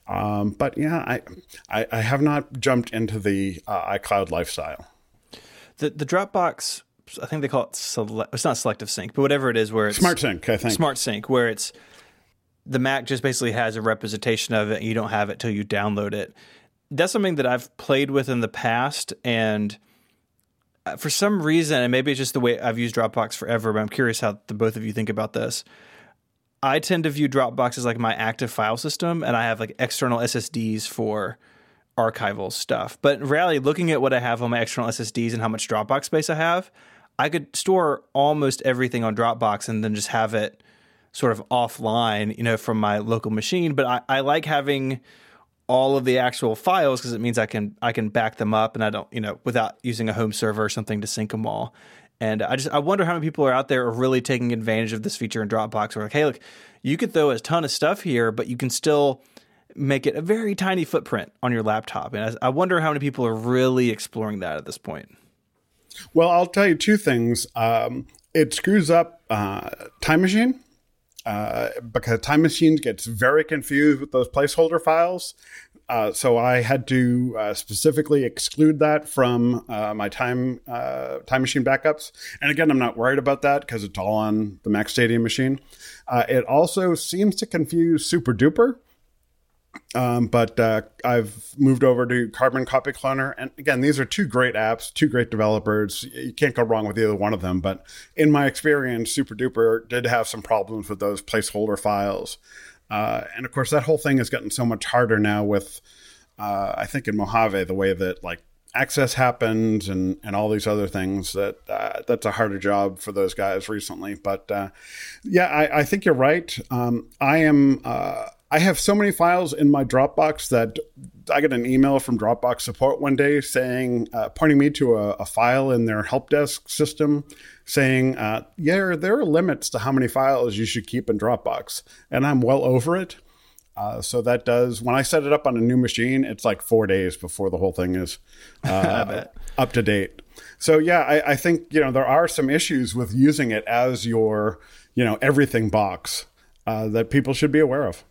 Um, but yeah, I, I, I have not jumped into the uh, iCloud lifestyle. The the Dropbox, I think they call it select. It's not selective sync, but whatever it is, where it's smart sync. I think smart sync, where it's the Mac just basically has a representation of it, and you don't have it till you download it. That's something that I've played with in the past, and uh, for some reason, and maybe it's just the way I've used Dropbox forever, but I'm curious how the both of you think about this. I tend to view Dropbox as like my active file system, and I have like external SSDs for archival stuff. But in reality, looking at what I have on my external SSDs and how much Dropbox space I have, I could store almost everything on Dropbox and then just have it sort of offline, you know, from my local machine. But I, I like having all of the actual files because it means I can I can back them up and I don't, you know, without using a home server or something to sync them all. And I just I wonder how many people are out there are really taking advantage of this feature in Dropbox. Where like, hey, look, you could throw a ton of stuff here, but you can still make it a very tiny footprint on your laptop. And I wonder how many people are really exploring that at this point. Well, I'll tell you two things. Um, it screws up uh, Time Machine uh, because Time Machine gets very confused with those placeholder files. Uh, so I had to uh, specifically exclude that from uh, my time uh, time machine backups. And again, I'm not worried about that because it's all on the Mac Stadium machine. Uh, it also seems to confuse Super Duper, um, but uh, I've moved over to Carbon Copy Cloner, and again, these are two great apps, two great developers. You can't go wrong with either one of them. But in my experience, Super Duper did have some problems with those placeholder files, uh, and of course, that whole thing has gotten so much harder now with, uh, I think, in Mojave, the way that like access happens and and all these other things that uh, that's a harder job for those guys recently. But uh, yeah, I, I, think you're right. Um, I am uh, I have so many files in my Dropbox that I got an email from Dropbox support one day saying, uh, pointing me to a, a, file in their help desk system saying, uh, yeah, there are limits to how many files you should keep in Dropbox. And I'm well over it. Uh, so that does when I set it up on a new machine, it's like four days before the whole thing is uh, up to date. So yeah, I, I, think you know there are some issues with using it as your you know everything box uh, that people should be aware of.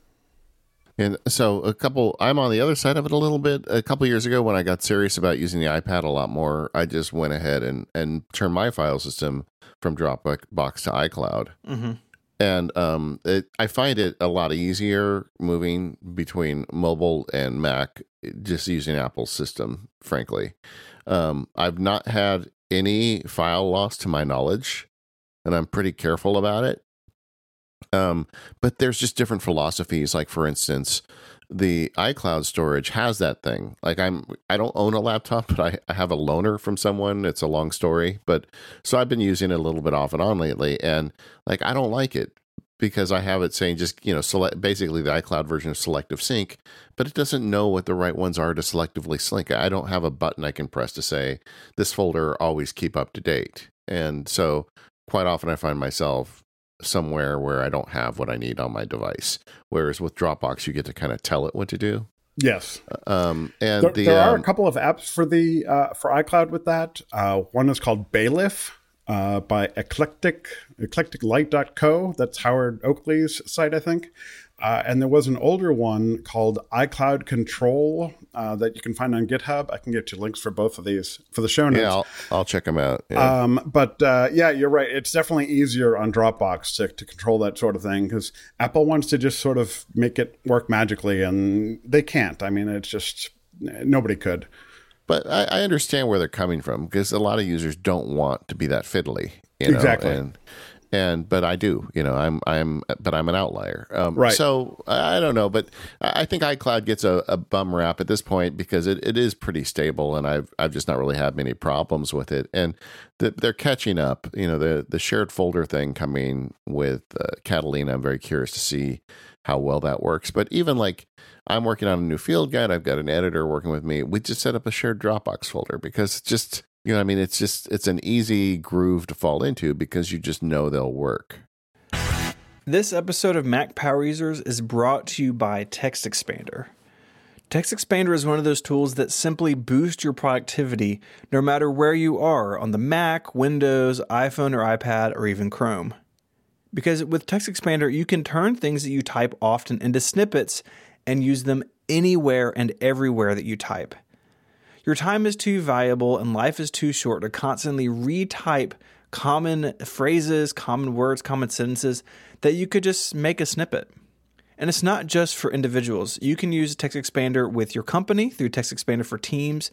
And so a couple, I'm on the other side of it a little bit. A couple years ago, when I got serious about using the iPad a lot more, I just went ahead and and turned my file system from Dropbox to iCloud. Mm-hmm and um, it, I find it a lot easier moving between mobile and Mac, just using Apple's system. Frankly, um, I've not had any file loss to my knowledge, and I'm pretty careful about it. Um, but there's just different philosophies. Like for instance, the iCloud storage has that thing. Like I'm, I don't own a laptop, but I, I have a loaner from someone. It's a long story, but so I've been using it a little bit off and on lately, and like I don't like it because I have it saying just you know select basically the iCloud version of selective sync, but it doesn't know what the right ones are to selectively sync. I don't have a button I can press to say this folder always keep up to date, and so quite often I find myself somewhere where I don't have what I need on my device. Whereas with Dropbox, you get to kind of tell it what to do. Yes. Um, and there, the, there um, are a couple of apps for the uh, for iCloud with that. Uh, one is called Bailiff. Uh, by eclectic eclecticlight.co that's howard oakley's site i think uh, and there was an older one called iCloud Control uh, that you can find on GitHub. I can get you links for both of these for the show notes. Yeah, I'll, I'll check them out. Yeah. Um, but uh, yeah, you're right. It's definitely easier on Dropbox to, to control that sort of thing because Apple wants to just sort of make it work magically, and they can't. I mean, it's just nobody could. But I, I understand where they're coming from because a lot of users don't want to be that fiddly. You know? Exactly. And, and but I do, you know, I'm I'm but I'm an outlier. Um, right. So I don't know, but I think iCloud gets a, a bum rap at this point because it, it is pretty stable, and I've I've just not really had many problems with it, and the, they're catching up. You know, the the shared folder thing coming with uh, Catalina. I'm very curious to see how well that works. But even like I'm working on a new field guide, I've got an editor working with me. We just set up a shared Dropbox folder because it's just you know, I mean, it's just it's an easy groove to fall into because you just know they'll work. This episode of Mac Power Users is brought to you by Text Expander. Text Expander is one of those tools that simply boost your productivity no matter where you are on the Mac, Windows, iPhone or iPad, or even Chrome. Because with Text Expander, you can turn things that you type often into snippets and use them anywhere and everywhere that you type. Your time is too valuable and life is too short to constantly retype common phrases, common words, common sentences that you could just make a snippet. And it's not just for individuals. You can use Text Expander with your company through Text Expander for Teams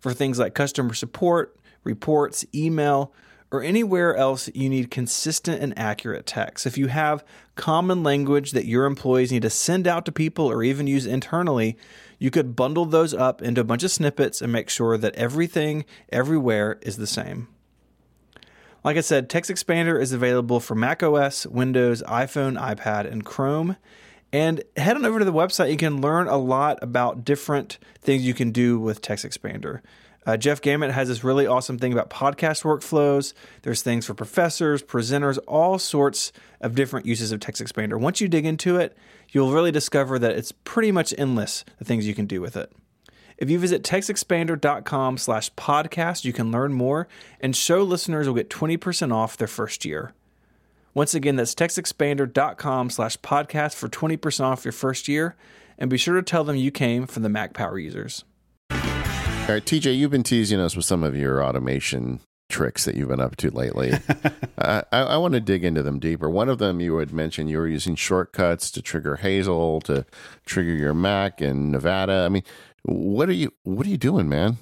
for things like customer support, reports, email, or anywhere else you need consistent and accurate text. If you have common language that your employees need to send out to people or even use internally, you could bundle those up into a bunch of snippets and make sure that everything everywhere is the same. Like I said, Text Expander is available for Mac OS, Windows, iPhone, iPad, and Chrome. And head on over to the website. You can learn a lot about different things you can do with Text Expander. Uh, Jeff Gamet has this really awesome thing about podcast workflows. There's things for professors, presenters, all sorts of different uses of Text Expander. Once you dig into it, you'll really discover that it's pretty much endless the things you can do with it. If you visit textexpander.com slash podcast, you can learn more, and show listeners will get 20% off their first year. Once again, that's textexpander.com slash podcast for 20% off your first year, and be sure to tell them you came from the Mac Power users. All right, TJ, you've been teasing us with some of your automation tricks that you've been up to lately. uh, I, I, want to dig into them deeper. One of them you had mentioned you were using shortcuts to trigger Hazel, to trigger your Mac in Nevada. I mean, what are you what are you doing, man?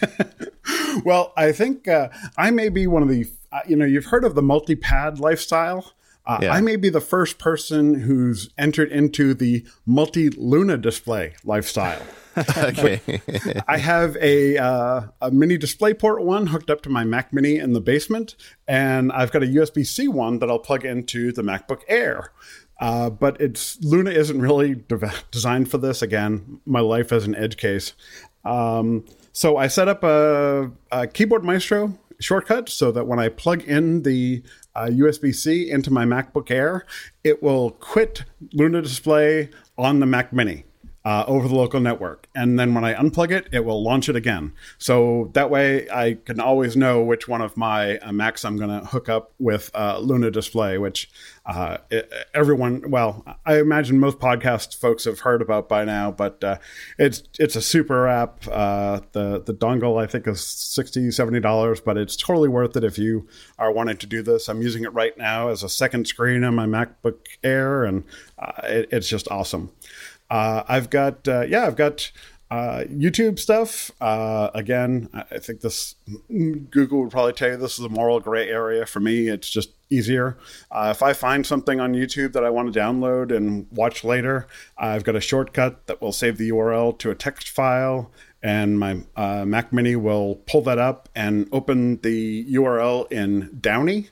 well, I think uh, I may be one of the uh, you know you've heard of the multi-pad lifestyle. Uh, yeah. I may be the first person who's entered into the multi Luna display lifestyle. okay. I have a, uh, a mini DisplayPort one hooked up to my Mac Mini in the basement, and I've got a USB C one that I'll plug into the MacBook Air. Uh, but it's Luna isn't really de- designed for this. Again, my life as an edge case. Um, so I set up a, a, keyboard maestro shortcut so that when I plug in the uh, USB C into my MacBook Air, it will quit Luna Display on the Mac Mini uh, over the local network. And then when I unplug it, it will launch it again. So that way I can always know which one of my uh, Macs I'm going to hook up with uh, Luna Display, which uh, it, everyone, well, I imagine most podcast folks have heard about by now, but uh, it's it's a super app. Uh, the, the dongle, I think, is $60, $70, but it's totally worth it if you are wanting to do this. I'm using it right now as a second screen on my MacBook Air, and it, it's just awesome. Uh, I've got uh, yeah, I've got uh, YouTube stuff. Uh, again, I think this Google would probably tell you this is a moral gray area for me. It's just easier. Uh, if I find something on YouTube that I want to download and watch later, I've got a shortcut that will save the URL to a text file. And my uh, Mac Mini will pull that up and open the URL in Downie,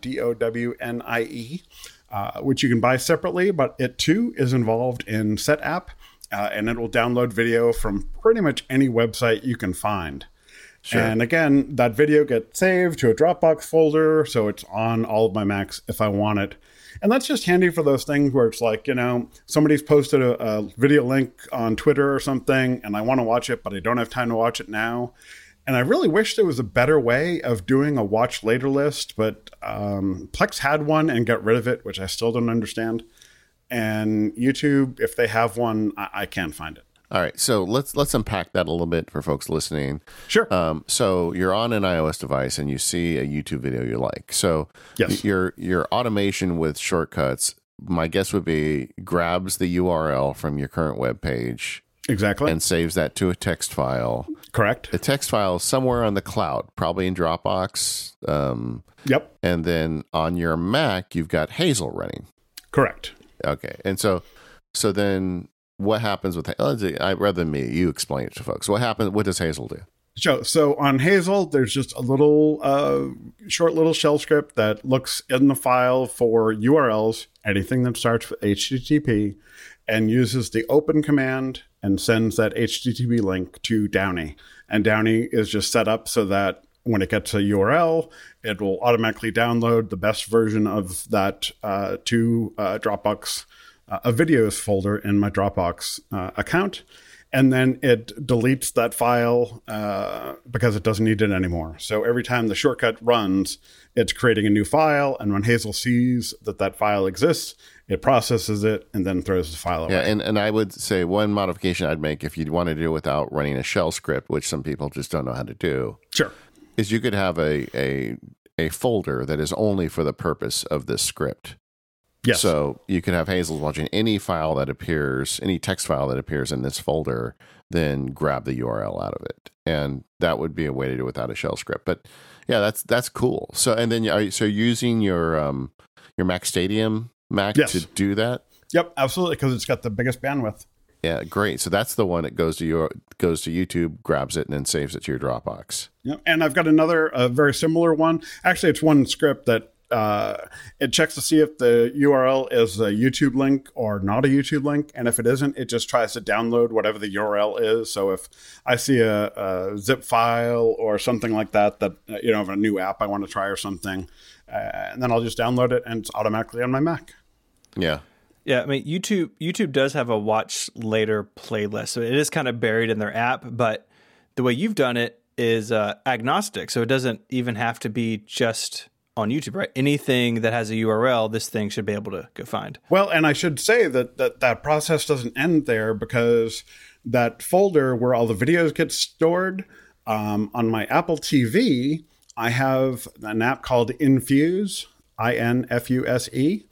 D O W N I E. Uh, which you can buy separately, but it too is involved in Setapp, uh, and it will download video from pretty much any website you can find. Sure. And again, that video gets saved to a Dropbox folder, so it's on all of my Macs if I want it. And that's just handy for those things where it's like, you know, somebody's posted a, a video link on Twitter or something, and I want to watch it, but I don't have time to watch it now. And I really wish there was a better way of doing a watch later list, but um, Plex had one and got rid of it, which I still don't understand. And YouTube, if they have one, I, I can't find it. All right, so let's let's unpack that a little bit for folks listening. Sure. Um, so you're on an iOS device and you see a YouTube video you like. So yes. your your automation with shortcuts, my guess would be grabs the URL from your current web page exactly and saves that to a text file. Correct. The text file is somewhere on the cloud, probably in Dropbox. Um, yep. And then on your Mac, you've got Hazel running. Correct. Okay. And so, so then what happens with I rather than me, you explain it to folks. What happens? What does Hazel do? So, so on Hazel, there's just a little uh, short little shell script that looks in the file for URLs, anything that starts with HTTP, and uses the open command and sends that HTTP link to Downie. And Downie is just set up so that when it gets a URL, it will automatically download the best version of that uh, to uh, Dropbox, uh, a videos folder in my Dropbox uh, account. And then it deletes that file uh, because it doesn't need it anymore. So every time the shortcut runs, it's creating a new file. And when Hazel sees that that file exists, it processes it and then throws the file away. Yeah, and, and I would say one modification I'd make if you'd want to do it without running a shell script, which some people just don't know how to do. Sure. Is you could have a a a folder that is only for the purpose of this script. Yes. So you could have Hazel watching any file that appears, any text file that appears in this folder, then grab the URL out of it, and that would be a way to do it without a shell script. But yeah, that's that's cool. So and then are you, so using your um your MacStadium Mac yes. to do that? Yep, absolutely, because it's got the biggest bandwidth. Yeah, great. So that's the one that goes to your goes to YouTube, grabs it, and then saves it to your Dropbox. Yep. And I've got another a very similar one. Actually, it's one script that uh, it checks to see if the URL is a YouTube link or not a YouTube link, and if it isn't, it just tries to download whatever the URL is. So if I see a, a zip file or something like that that you know of a new app I want to try or something, uh, and then I'll just download it, and it's automatically on my Mac. Yeah. Yeah, I mean YouTube YouTube does have a watch later playlist. So it is kind of buried in their app, but the way you've done it is uh, agnostic. So it doesn't even have to be just on YouTube, right? Anything that has a URL, this thing should be able to go find. Well, and I should say that that, that process doesn't end there because that folder where all the videos get stored um, on my Apple TV, I have an app called Infuse, I N F U S E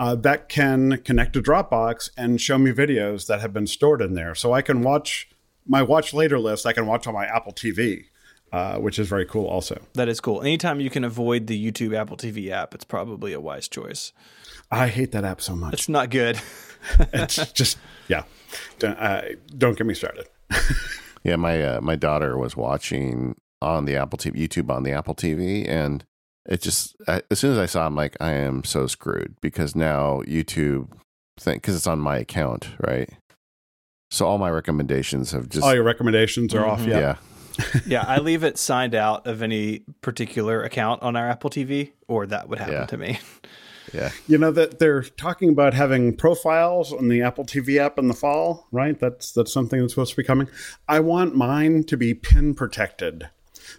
uh, that can connect to Dropbox and show me videos that have been stored in there. So I can watch my watch later list. I can watch on my Apple TV, uh, which is very cool. Also, that is cool. Anytime you can avoid the YouTube Apple TV app, it's probably a wise choice. I hate that app so much. It's not good. it's just yeah. Don't, uh, don't get me started. yeah, my uh, my daughter was watching on the Apple TV, YouTube on the Apple TV, and it just I, as soon as I saw, I'm like, I am so screwed because now YouTube think because it's on my account, right? So all my recommendations have just all your recommendations are mm-hmm. off. Yeah. yeah, I leave it signed out of any particular account on our Apple TV, or that would happen Yeah. to me. Yeah. You know that they're talking about having profiles on the Apple TV app in the fall, right? That's that's something that's supposed to be coming. I want mine to be pin protected.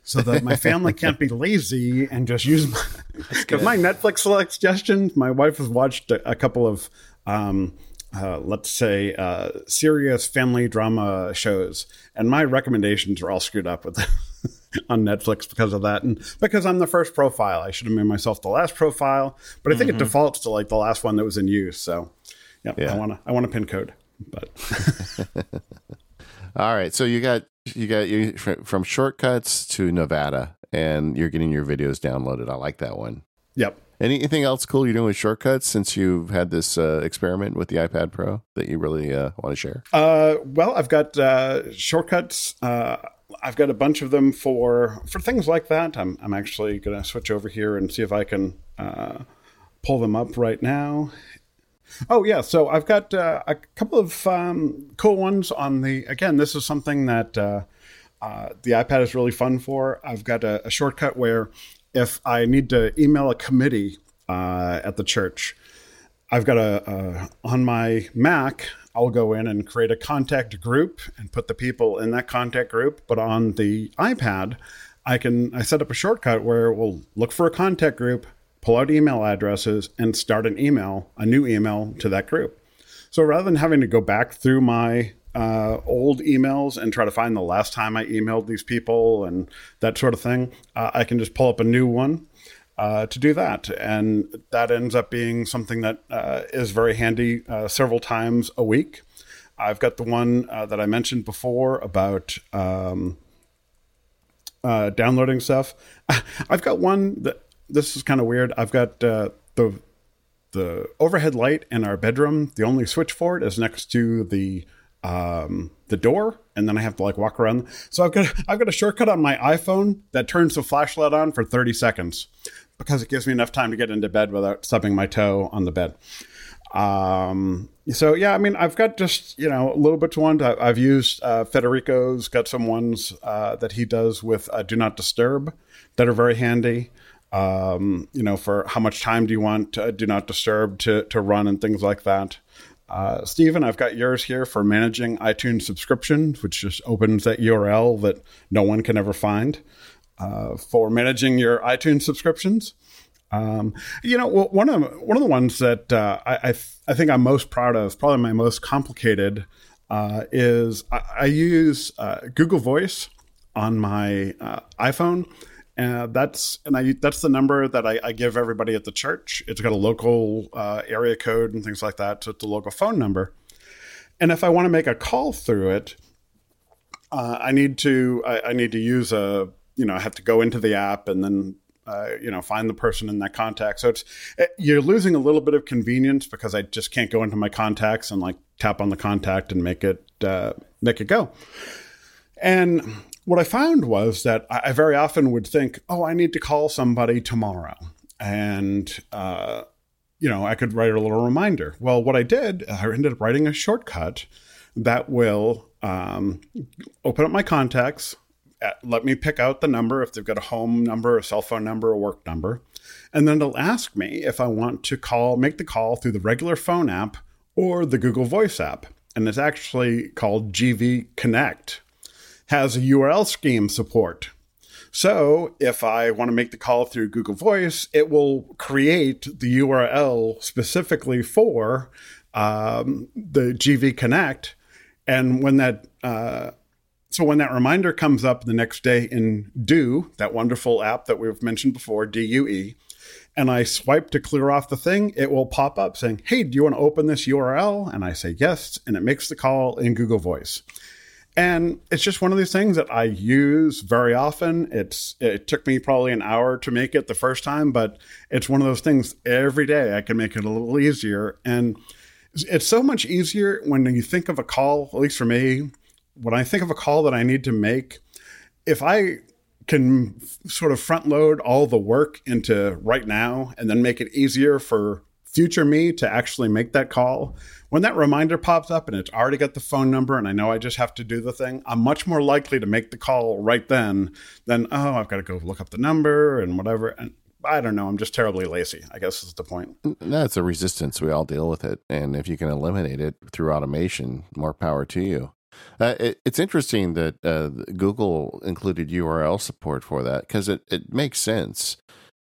So that my family can't be lazy and just use my, 'cause my Netflix suggestions. My wife has watched a, a couple of, um, uh, let's say, uh, serious family drama shows, and my recommendations are all screwed up with on Netflix because of that, and because I'm the first profile. I should have made myself the last profile, but I think it defaults to like the last one that was in use. So, yeah, Yeah. I want to I want a pin code, but All right. So you got you got you from shortcuts to Nevada, and you're getting your videos downloaded. I like that one. yep. Anything else cool you're doing with shortcuts since you've had this uh, experiment with the iPad Pro that you really uh, want to share? Uh, well, I've got uh, shortcuts. Uh, I've got a bunch of them for for things like that. I'm I'm actually going to switch over here and see if I can uh, pull them up right now. Oh yeah, so I've got uh, a couple of um, cool ones on the. Again, this is something that uh, uh, the iPad is really fun for. I've got a, a shortcut where if I need to email a committee uh, at the church, I've got a, a on my Mac. I'll go in and create a contact group and put the people in that contact group. But on the iPad, I can I set up a shortcut where we'll look for a contact group, pull out email addresses, and start an email, a new email to that group. So rather than having to go back through my uh, old emails and try to find the last time I emailed these people and that sort of thing, uh, I can just pull up a new one uh, to do that. And that ends up being something that uh, is very handy uh, several times a week. I've got the one uh, that I mentioned before about um, uh, downloading stuff. I've got one that this is kind of weird. I've got uh, the the overhead light in our bedroom. The only switch for it is next to the um, the door, and then I have to like walk around. So I've got I've got a shortcut on my iPhone that turns the flashlight on for 30 seconds because it gives me enough time to get into bed without stubbing my toe on the bed. Um, so yeah, I mean, I've got just you know a little bit to one. I- I've used uh, Federico's got some ones uh, that he does with uh, Do Not Disturb that are very handy. Um, you know, for how much time do you want uh, Do Not Disturb to to run and things like that. Uh, Stephen, I've got yours here for managing iTunes subscriptions, which just opens that URL that no one can ever find uh, for managing your iTunes subscriptions. Um, you know, one of one of the ones that uh, I I, th- I think I'm most proud of, probably my most complicated, uh, is I, I use uh, Google Voice on my uh, iPhone. Uh, that's and I that's the number that I, I give everybody at the church. It's got a local uh, area code and things like that, so it's a local phone number. And if I want to make a call through it, uh, I need to I, I need to use a you know I have to go into the app and then uh, you know find the person in that contact. So it's eh, you're losing a little bit of convenience because I just can't go into my contacts and like tap on the contact and make it uh, make it go. And what I found was that I very often would think, oh, I need to call somebody tomorrow, and uh, you know I could write a little reminder. Well, what I did, I ended up writing a shortcut that will um, open up my contacts, uh, let me pick out the number if they've got a home number, a cell phone number, a work number, and then it'll ask me if I want to call, make the call through the regular phone app or the Google Voice app, and it's actually called GV Connect. Has a URL scheme support. So if I want to make the call through Google Voice, it will create the URL specifically for um, the GV Connect. And when that uh, so when that reminder comes up the next day in Due, that wonderful app that we've mentioned before, DUE, and I swipe to clear off the thing, it will pop up saying, "Hey, do you want to open this URL?" And I say yes, and it makes the call in Google Voice. And it's just one of these things that I use very often. It's it took me probably an hour to make it the first time, but it's one of those things every day I can make it a little easier. And it's so much easier when you think of a call, at least for me, when I think of a call that I need to make, if I can sort of front load all the work into right now and then make it easier for future me to actually make that call, when that reminder pops up and it's already got the phone number and I know I just have to do the thing, I'm much more likely to make the call right then than, oh, I've got to go look up the number and whatever. And I don't know. I'm just terribly lazy, I guess is the point. That's a resistance. We all deal with it. And if you can eliminate it through automation, more power to you. Uh, it, it's interesting that uh, Google included URL support for that because it, it makes sense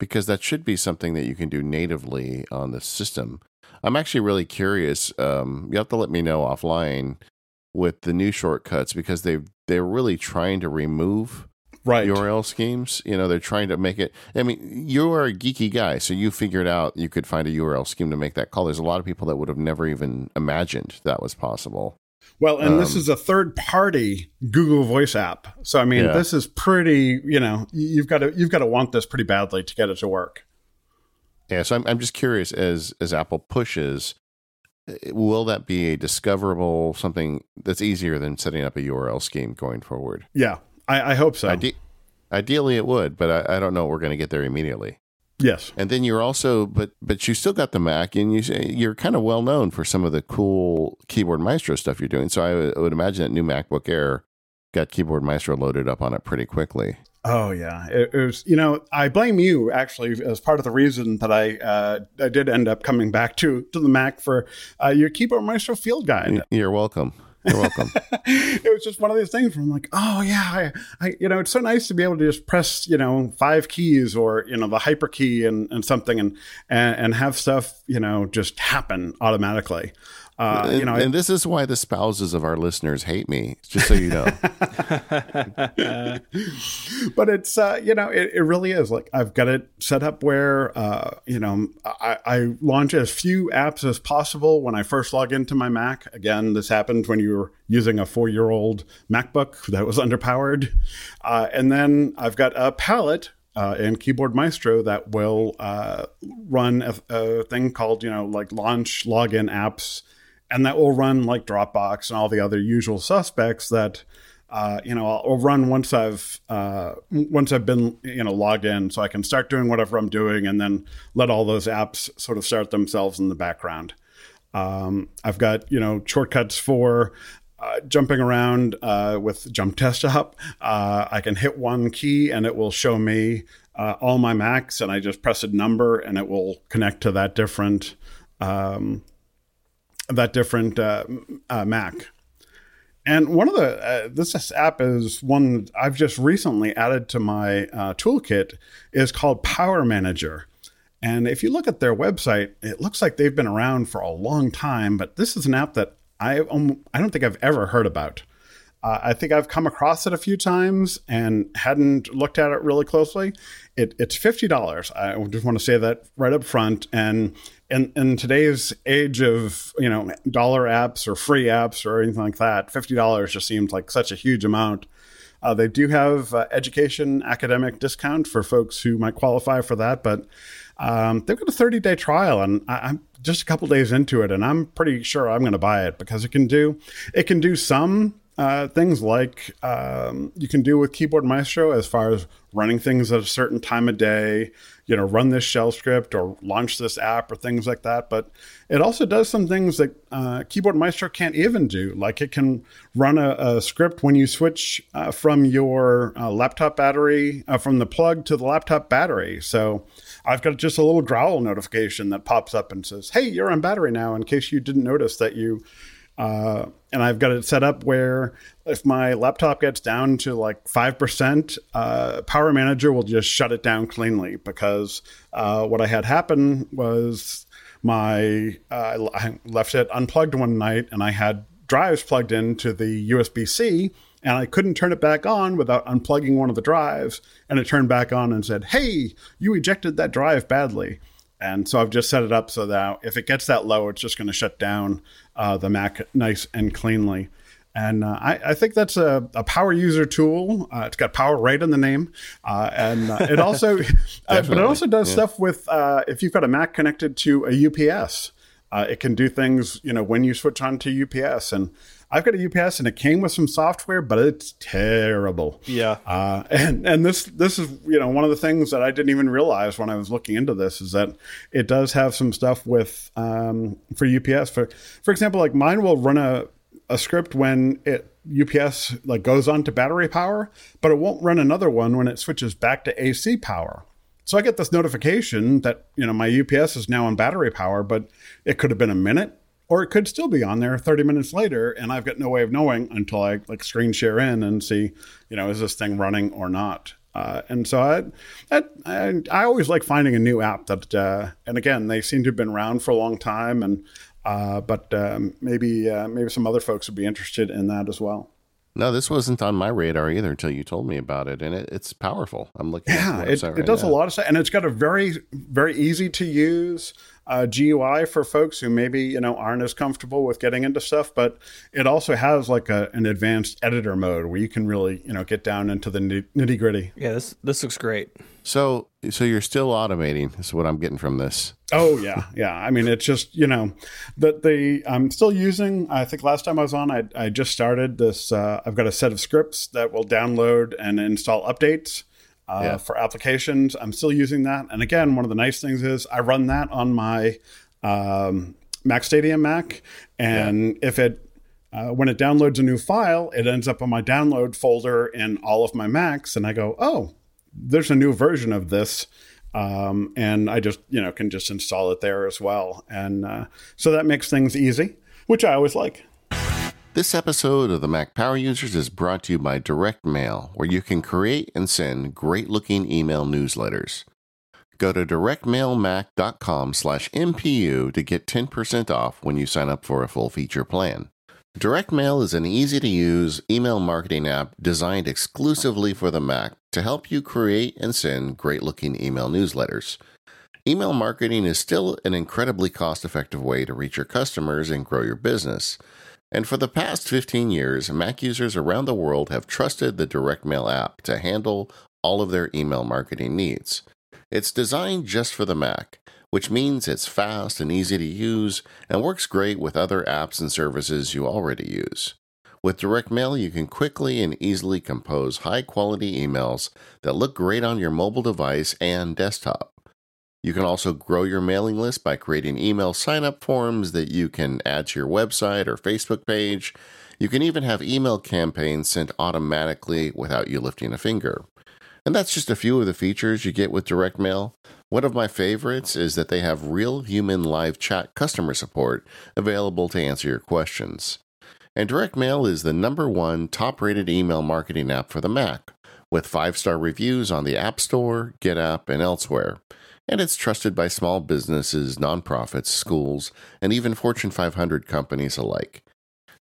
because that should be something that you can do natively on the system. I'm actually really curious. Um, you have to let me know offline with the new shortcuts because they they're really trying to remove right. URL schemes. You know, they're trying to make it. I mean, you are a geeky guy, so you figured out you could find a URL scheme to make that call. There's a lot of people that would have never even imagined that was possible. Well, and um, this is a third party Google Voice app. So I mean, yeah. this is pretty, you know, you've got to you've got to want this pretty badly to get it to work. Yeah, so I'm I'm just curious as as Apple pushes eh, will that be a discoverable something that's easier than setting up a URL scheme going forward? Yeah, I, I hope so. Ide- ideally, it would, but I, I don't know. We're going to get there immediately. Yes, and then you're also, but but you still got the Mac, and you you're kind of well known for some of the cool Keyboard Maestro stuff you're doing. So I would, would imagine that new MacBook Air got Keyboard Maestro loaded up on it pretty quickly. Oh yeah, it, it, was. You know, I blame you actually as part of the reason that I uh, I did end up coming back to to the Mac for uh, your Keyboard Maestro Field Guide. You're welcome. You're welcome. it was just one of these things where I'm like, oh yeah, I, I, you know, it's so nice to be able to just press, you know, five keys or you know the hyper key and, and something and, and and have stuff, you know, just happen automatically. Uh, and, you know, and this is why the spouses of our listeners hate me, just so you know. but it's uh, you know, it, it, really is like I've got it set up where uh, you know I, I, launch as few apps as possible when I first log into my Mac. Again, this happened when you were using a four-year-old MacBook that was underpowered, uh, and then I've got a palette uh, and Keyboard Maestro that will uh, run a, a, thing called, you know, like launch login apps and that will run like Dropbox and all the other usual suspects that uh, you know I'll, run once I've uh, once I've been you know logged in, so I can start doing whatever I'm doing, and then let all those apps sort of start themselves in the background. Um, I've got you know shortcuts for uh, jumping around uh, with Jump Desktop. Uh, I can hit one key and it will show me uh, all my Macs, and I just press a number and it will connect to that different um, that different uh, uh, Mac. And one of the uh, this app is one I've just recently added to my uh, toolkit is called Power Manager. And if you look at their website, it looks like they've been around for a long time. But this is an app that I um, I don't think I've ever heard about. Uh, I think I've come across it a few times and hadn't looked at it really closely. It, it's fifty dollars. I just want to say that right up front. And in, in today's age of you know dollar apps or free apps or anything like that, fifty dollars just seems like such a huge amount. Uh, they do have uh, education academic discount for folks who might qualify for that, but um, they've got a 30 day trial, and I, am just a couple days into it, and I'm pretty sure I'm going to buy it because it can do it can do some uh, things like um, you can do with Keyboard Maestro as far as running things at a certain time of day, you know, run this shell script or launch this app or things like that. But it also does some things that uh, Keyboard Maestro can't even do. Like it can run a, a script when you switch uh, from your uh, laptop battery, uh, from the plug to the laptop battery. So I've got just a little growl notification that pops up and says, hey, you're on battery now, in case you didn't notice that you uh, and I've got it set up where if my laptop gets down to like 5%, uh, Power Manager will just shut it down cleanly because uh, what I had happen was my uh, I left it unplugged one night and I had drives plugged into the USB C and I couldn't turn it back on without unplugging one of the drives. And it turned back on and said, Hey, you ejected that drive badly. And so I've just set it up so that if it gets that low, it's just going to shut down uh, the Mac nice and cleanly. And uh, I, I, think that's a, a power user tool. Uh, it's got power right in the name, uh, and uh, it also, uh, but it also does yeah. stuff with if you've got a Mac connected to a UPS. Uh, it can do things, you know, when you switch on to UPS. And I've got a UPS, and it came with some software, but it's terrible. Yeah. Uh, and and this this is you know one of the things that I didn't even realize when I was looking into this is that it does have some stuff with um, for UPS. For for example, like mine will run a a script when it UPS like goes on to battery power, but it won't run another one when it switches back to AC power. So I get this notification that you know my UPS is now on battery power, but it could have been a minute or it could still be on there 30 minutes later and I've got no way of knowing until I like screen share in and see, you know, is this thing running or not. Uh, and so I, I, I, always like finding a new app that, uh, and again, they seem to have been around for a long time, and uh, but um, maybe uh, maybe some other folks would be interested in that as well. No, this wasn't on my radar either until you told me about it, and it, it's powerful. I'm looking. Yeah, it, right it does now. a lot of stuff, and it's got a very, very easy to use uh, GUI for folks who maybe you know aren't as comfortable with getting into stuff. But it also has like a, an advanced editor mode where you can really you know get down into the nitty gritty. Yeah, this this looks great. So, so you're still automating. Is what I'm getting from this. Oh yeah, yeah. I mean, it's just you know that the I'm still using. I think last time I was on, I I just started this. Uh, I've got a set of scripts that will download and install updates. Uh, yeah. For applications, I'm still using that. And again, one of the nice things is I run that on my um, MacStadium Mac, and yeah. if it uh, when it downloads a new file, it ends up on my download folder in all of my Macs, and I go, oh, there's a new version of this. Um, and I just, you know, can just install it there as well. And uh, so that makes things easy, which I always like. This episode of the Mac Power Users is brought to you by Direct Mail, where you can create and send great looking email newsletters. Go to directmailmac.com slash MPU to get 10% off when you sign up for a full feature plan. Direct Mail is an easy to use email marketing app designed exclusively for the Mac to help you create and send great looking email newsletters. Email marketing is still an incredibly cost effective way to reach your customers and grow your business. And for the past 15 years, Mac users around the world have trusted the Direct Mail app to handle all of their email marketing needs. It's designed just for the Mac which means it's fast and easy to use and works great with other apps and services you already use. With Direct Mail, you can quickly and easily compose high quality emails that look great on your mobile device and desktop. You can also grow your mailing list by creating email sign up forms that you can add to your website or Facebook page. You can even have email campaigns sent automatically without you lifting a finger. And that's just a few of the features you get with Direct Mail. One of my favorites is that they have real human live chat customer support available to answer your questions. And Direct Mail is the number one top rated email marketing app for the Mac, with five star reviews on the App Store, GetApp, and elsewhere. And it's trusted by small businesses, nonprofits, schools, and even Fortune 500 companies alike.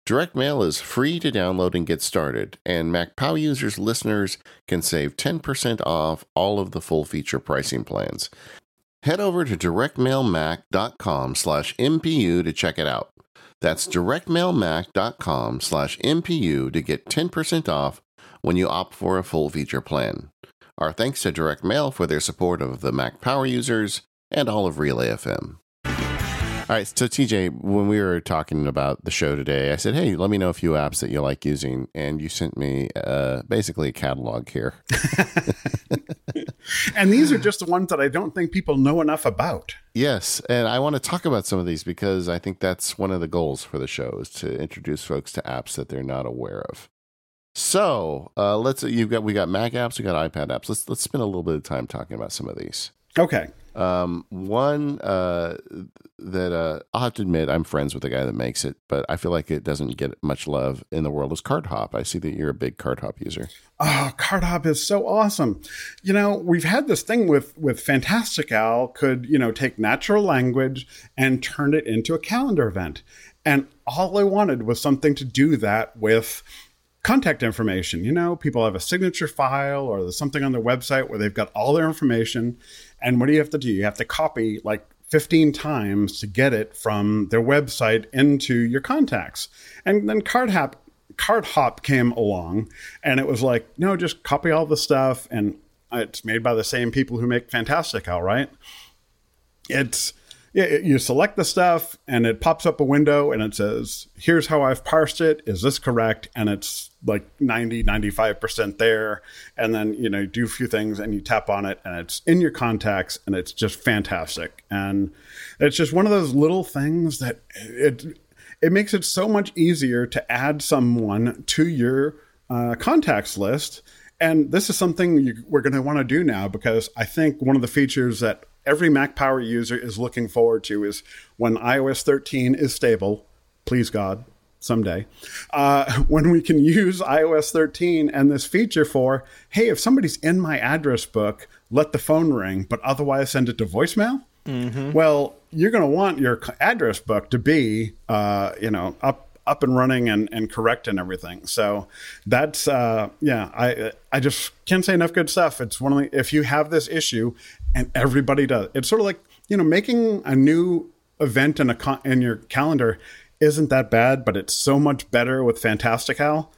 Direct Mail is free to download and get started, and Mac Power users listeners can save 10% off all of the full feature pricing plans. Head over to directmailmac.com slash MPU to check it out. That's directmailmac.com slash MPU to get 10% off when you opt for a full feature plan. Our thanks to Direct Mail for their support of the Mac Power users and all of Relay FM. All right. So, TJ, when we were talking about the show today, I said, hey, let me know a few apps that you like using. And you sent me uh, basically a catalog here. and these are just the ones that I don't think people know enough about. Yes. And I want to talk about some of these because I think that's one of the goals for the show is to introduce folks to apps that they're not aware of. So uh, let's you've got we got Mac apps, we got iPad apps. Let's let's spend a little bit of time talking about some of these. Okay. Um, one uh, that uh, I'll have to admit I'm friends with the guy that makes it, but I feel like it doesn't get much love in the world is CardHop. I see that you're a big CardHop user. Oh, CardHop is so awesome. You know, we've had this thing with with Fantastical could you know take natural language and turn it into a calendar event, and all I wanted was something to do that with contact information. You know, people have a signature file or there's something on their website where they've got all their information. And what do you have to do? You have to copy like 15 times to get it from their website into your contacts. And then CardHop, CardHop came along and it was like, no, just copy all the stuff. And it's made by the same people who make Fantastical, right? It's yeah, you select the stuff and it pops up a window and it says, here's how I've parsed it. Is this correct? And it's like 90, 95% there. And then, you know, you do a few things and you tap on it and it's in your contacts and it's just fantastic. And it's just one of those little things that it, it makes it so much easier to add someone to your uh, contacts list. And this is something you, we're going to want to do now because I think one of the features that every Mac Power user is looking forward to is when iOS 13 is stable, please God, someday, uh, when we can use iOS 13 and this feature for, hey, if somebody's in my address book, let the phone ring, but otherwise send it to voicemail. Mm-hmm. Well, you're going to want your address book to be, uh, you know, up up and running and, and correct and everything. So that's uh, yeah, I I just can't say enough good stuff. It's one of the if you have this issue and everybody does, it's sort of like you know making a new event in a con- in your calendar isn't that bad, but it's so much better with Fantastical.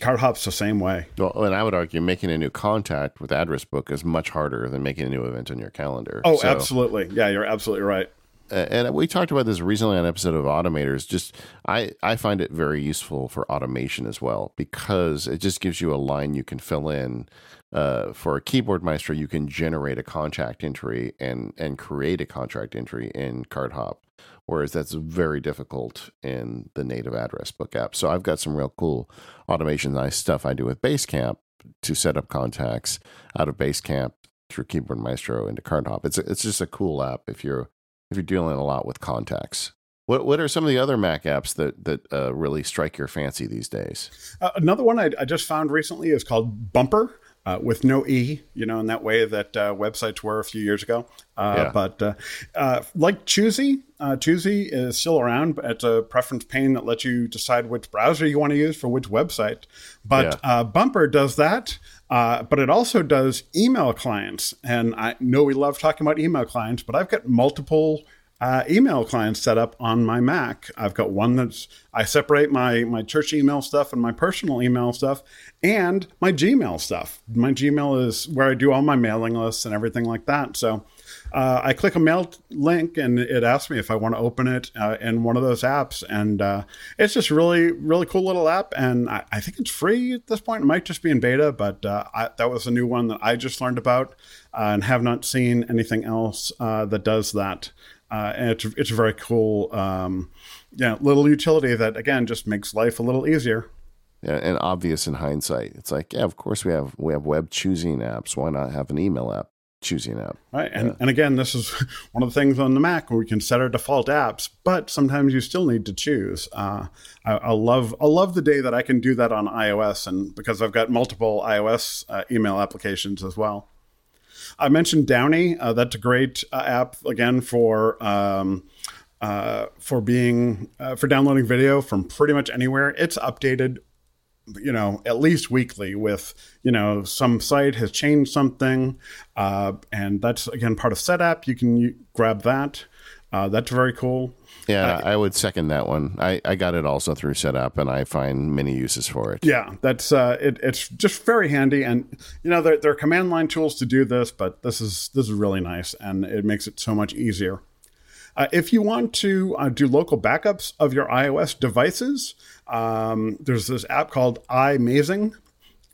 Card Hop's the same way. Well, and I would argue making a new contact with address book is much harder than making a new event in your calendar. Oh, so, absolutely. Yeah, you're absolutely right and we talked about this recently on an episode of automators. Just i i find it very useful for automation as well because it just gives you a line you can fill in uh, for a keyboard maestro you can generate a contract entry and and create a contract entry in cardhop whereas that's very difficult in the native address book app. So i've got some real cool automation nice stuff i do with basecamp to set up contacts out of basecamp through keyboard maestro into cardhop it's a, it's just a cool app if you're if you're dealing a lot with contacts. What what are some of the other Mac apps that that uh, really strike your fancy these days? Uh, another one I, I, just found recently is called Bumpr. Uh, with no e, you know, in that way that uh, websites were a few years ago. Uh, yeah. But uh, uh, like Choosy, uh, Choosy is still around. But it's a preference pane that lets you decide which browser you want to use for which website. But yeah. Bumpr does that. But it also does email clients. And I know we love talking about email clients, but I've got multiple uh, email clients set up on my Mac. I've got one that's I separate my my church email stuff and my personal email stuff and my Gmail stuff. My Gmail is where I do all my mailing lists and everything like that. So uh, I click a mail link and it asks me if I want to open it uh, in one of those apps, and uh, it's just really really cool little app. And I, I, think it's free at this point. It might just be in beta, but uh, I, that was a new one that I just learned about uh, and have not seen anything else uh, that does that. And it's it's a very cool, um, yeah, little utility that again just makes life a little easier. Yeah, and obvious in hindsight, it's like, yeah, of course we have we have web choosing apps. Why not have an email app choosing app? Right, and yeah. and again, this is one of the things on the Mac where we can set our default apps, but sometimes you still need to choose. Uh, I, I, love I love the day that I can do that on iOS, and because I've got multiple iOS uh, email applications as well. I mentioned Downie. Uh, that's a great uh, app again for um, uh, for being uh, for downloading video from pretty much anywhere. It's updated, you know, at least weekly with you know some site has changed something, uh, and that's again part of Setapp You can u- grab that. Uh, that's very cool. Yeah, I would second that one. I, I got it also through Setapp and I find many uses for it. Yeah, that's uh, it, it's just very handy, and you know there, there are command line tools to do this, but this is this is really nice, and it makes it so much easier. Uh, if you want to uh, do local backups of your iOS devices, um, there's this app called iMazing.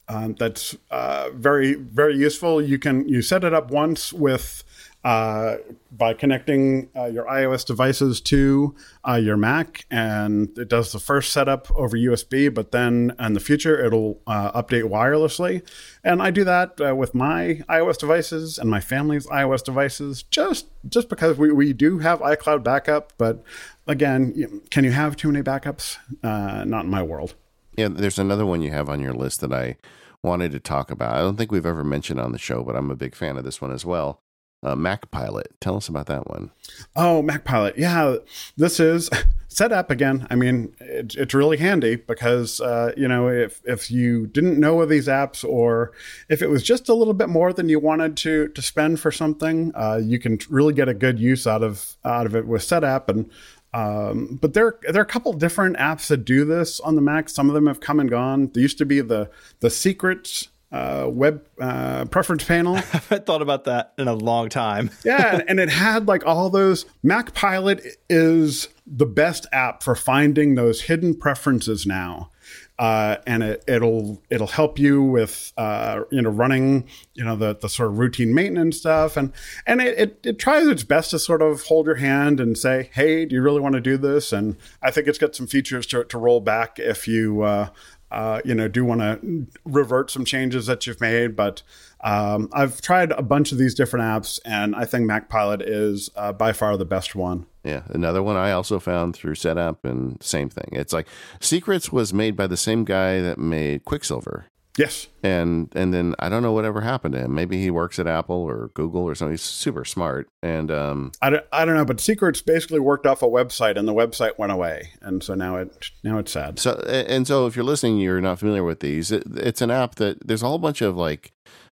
Um, that's uh, very very useful. You can you set it up once with uh, by connecting uh, your iOS devices to uh, your Mac, and it does the first setup over USB, but then in the future it'll uh, update wirelessly. And I do that uh, with my iOS devices and my family's iOS devices, just just because we, we do have iCloud backup. But again, can you have too many backups? Uh, not in my world. Yeah, there's another one you have on your list that I wanted to talk about. I don't think we've ever mentioned on the show, but I'm a big fan of this one as well uh, Mac Pilot. Tell us about that one. Oh, Mac Pilot. Yeah, this is Setapp again. I mean, it, it's really handy because uh, you know if if you didn't know of these apps or if it was just a little bit more than you wanted to to spend for something, uh, you can really get a good use out of out of it with Setapp and. Um, but there, there are a couple different apps that do this on the Mac. Some of them have come and gone. There used to be the the secrets uh, web uh, preference panel. I haven't thought about that in a long time. yeah, and, and it had like all those. Mac Pilot is the best app for finding those hidden preferences now. Uh, and it, it'll it'll help you with uh, you know running you know the, the sort of routine maintenance stuff. And and it, it, it tries its best to sort of hold your hand and say hey do you really want to do this? And I think it's got some features to, to roll back if you uh, uh, you know do want to revert some changes that you've made but um, I've tried a bunch of these different apps and I think Mac Pilot is uh, by far the best one. Yeah, another one I also found through Setapp, and same thing. It's like Secrets was made by the same guy that made Quicksilver. Yes, and and then I don't know whatever happened to him. Maybe he works at Apple or Google or something. He's super smart, and um, I don't, I don't know. But Secrets basically worked off a website, and the website went away, and so now it now it's sad. So and so, if you're listening, you're not familiar with these. It, it's an app that there's a whole bunch of like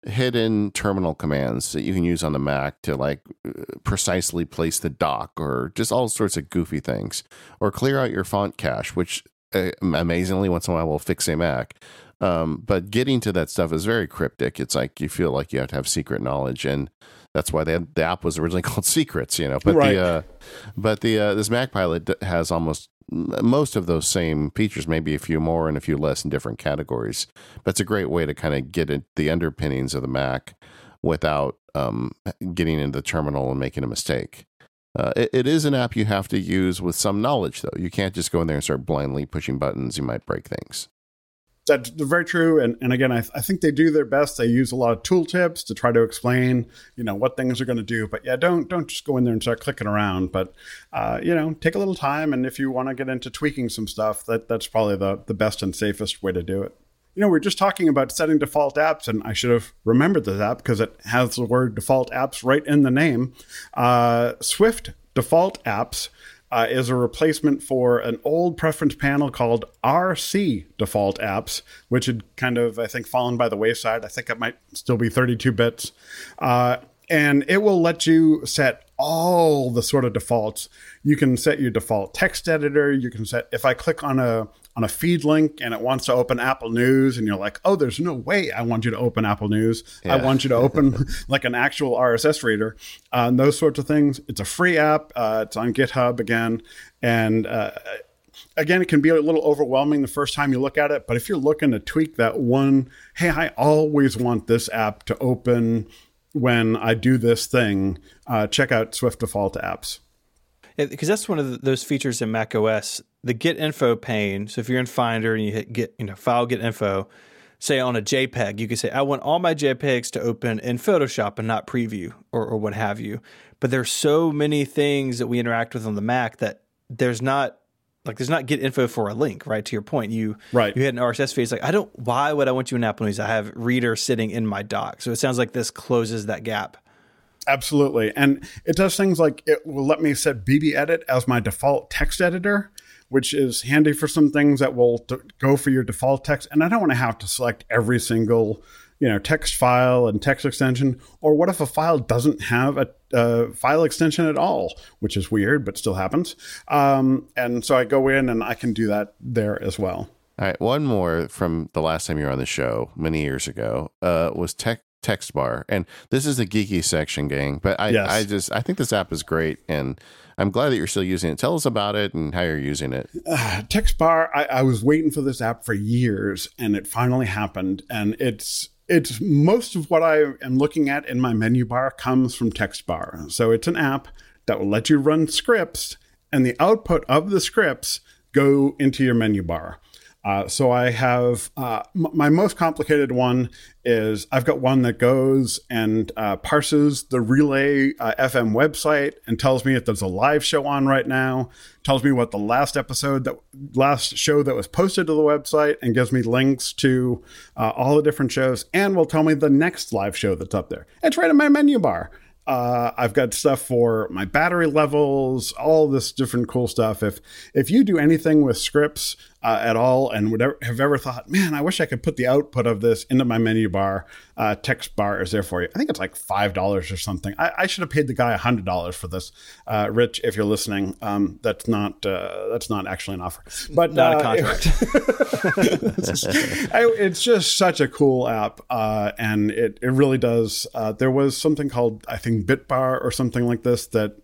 hidden terminal commands that you can use on the Mac to like precisely place the dock or just all sorts of goofy things or clear out your font cache, which uh, amazingly once in a while will fix a Mac. Um, but getting to that stuff is very cryptic. It's like you feel like you have to have secret knowledge, and that's why they had, the app was originally called Secrets, you know. But right. the uh, but the uh, this Mac Pilot has almost most of those same features, maybe a few more and a few less in different categories. But it's a great way to kind of get at the underpinnings of the Mac without um, getting into the terminal and making a mistake. Uh, it, it is an app you have to use with some knowledge, though. You can't just go in there and start blindly pushing buttons. You might break things that's very true. And, and again, I, th- I think they do their best. They use a lot of tooltips to try to explain, you know, what things are going to do. But yeah, don't don't just go in there and start clicking around. But uh, you know, take a little time. And if you want to get into tweaking some stuff, that that's probably the the best and safest way to do it. You know, we are just talking about setting default apps, and I should have remembered this app because it has the word default apps right in the name. Uh, Swift default apps uh, is a replacement for an old preference panel called RC default apps, which had kind of, I think, fallen by the wayside. I think it might still be 32 bits. Uh, and it will let you set all the sort of defaults. You can set your default text editor. You can set, if I click on a on a feed link and it wants to open Apple News, and you're like, oh, there's no way I want you to open Apple News. Yeah. I want you to open like an actual RSS reader, uh, and those sorts of things. It's a free app. Uh, it's on GitHub again, and uh, again, it can be a little overwhelming the first time you look at it. But if you're looking to tweak that one, hey, I always want this app to open when I do this thing. Uh, check out Swift Default Apps because that's one of the, those features in Mac OS, the Get Info pane. So if you're in Finder and you hit Get, you know, File Get Info, say on a JPEG, you can say I want all my JPEGs to open in Photoshop and not Preview or, or what have you. But there's so many things that we interact with on the Mac that there's not like there's not get info for a link, right? To your point, you right. you had an RSS feed. It's like I don't. Why would I want you in Apple News? I have Reeder sitting in my dock, so it sounds like this closes that gap. Absolutely. And it does things like it will let me set BB Edit as my default text editor, which is handy for some things that will t- go for your default text. And I don't want to have to select every single you know text file and text extension or what if a file doesn't have a, a file extension at all which is weird but still happens um, and so i go in and i can do that there as well all right one more from the last time you were on the show many years ago uh, was tech text bar. And this is the geeky section, gang. But I, yes. I just I think this app is great, and I'm glad that you're still using it. Tell us about it and how you're using it. Uh, text bar. I, I was waiting for this app for years, and it finally happened. And it's it's most of what I am looking at in my menu bar comes from text bar. So it's an app that will let you run scripts, and the output of the scripts go into your menu bar. Uh, so I have uh, m- my most complicated one is I've got one that goes and uh, parses the Relay uh, FM website and tells me if there's a live show on right now, tells me what the last episode that last show that was posted to the website, and gives me links to uh, all the different shows, and will tell me the next live show that's up there. It's right in my menu bar. Uh, I've got stuff for my battery levels, all this different cool stuff. If if you do anything with scripts, uh, at all and would ever, have ever thought, man, I wish I could put the output of this into my menu bar, uh, text bar is there for you. I think it's like five dollars or something. I, I, should have paid the guy a hundred dollars for this. Uh, Rich, if you're listening, um, that's not uh, that's not actually an offer, but not a uh, contract. I, it's just such a cool app, uh, and it it really does. there was something called I think Bitbar or something like this that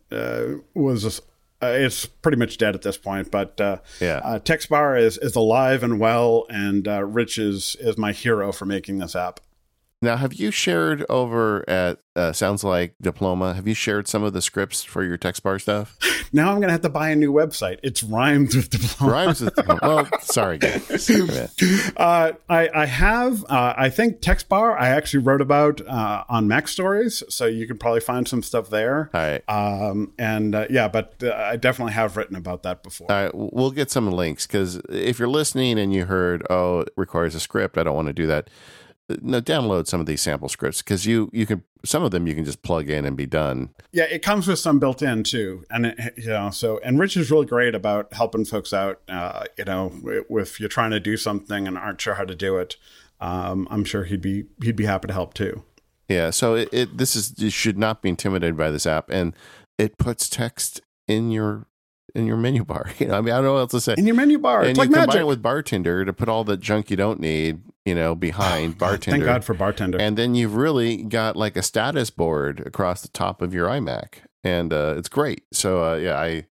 was uh, it's pretty much dead at this point. But uh, yeah, uh, TextBar is is alive and well, and uh, Rich is is my hero for making this app. Now, have you shared over at uh, Sounds Like Diploma? Have you shared some of the scripts for your text bar stuff? Now I'm going to have to buy a new website. It's rhymes with diploma. Rhymes with diploma. Well, sorry, guys. Uh, I, I have. Uh, I think text bar. I actually wrote about uh, on Mac Stories, so you can probably find some stuff there. All right. Um, and uh, yeah, but uh, I definitely have written about that before. All right. We'll get some links because if you're listening and you heard, oh, it requires a script, I don't want to do that no, download some of these sample scripts because you you can some of them you can just plug in and be done. Yeah, it comes with some built in too, and it, you know so and Rich is really great about helping folks out. Uh, you know, if you're trying to do something and aren't sure how to do it, um, I'm sure he'd be he'd be happy to help too. Yeah, so it, it this is you should not be intimidated by this app, and it puts text in your in your menu bar. You know, I mean, I don't know what else to say. In your menu bar, and it's you like combine magic. it with bartender to put all the junk you don't need, you know, behind bartender. Thank God for bartender. And then you've really got like a status board across the top of your iMac, and uh, it's great. So uh, yeah, I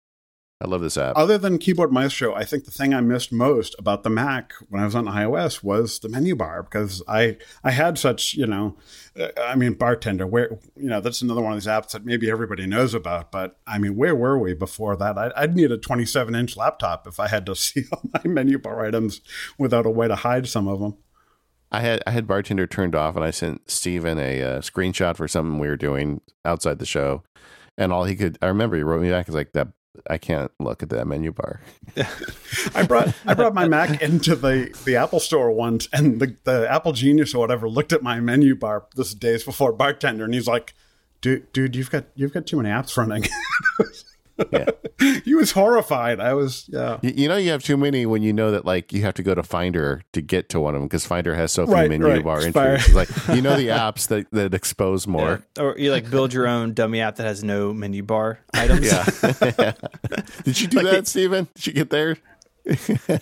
I love this app. Other than Keyboard Maestro, I think the thing I missed most about the Mac when I was on iOS was the menu bar because I I had such you know, uh, I mean Bartender where you know that's another one of these apps that maybe everybody knows about, but I mean where were we before that? I, I'd need a 27 inch laptop if I had to see all my menu bar items without a way to hide some of them. I had I had bartender turned off, and I sent Stephen a uh, screenshot for something we were doing outside the show, and all he could I remember he wrote me back. He's like that I can't look at that menu bar. I brought I brought my Mac into the, the Apple store once, and the, the Apple Genius or whatever looked at my menu bar this days before bartender, and he's like, "Dude, dude, you've got you've got too many apps running." Yeah. He was horrified. I was, yeah. You, you, know, you have too many when you know that like you have to go to Finder to get to one of them because Finder has so few Right, menu right. bar entries. Like you know the apps that that expose more. or you like build your own dummy app that has no menu bar items. Yeah. Did you do Like that, it- Stephen? Did you get there?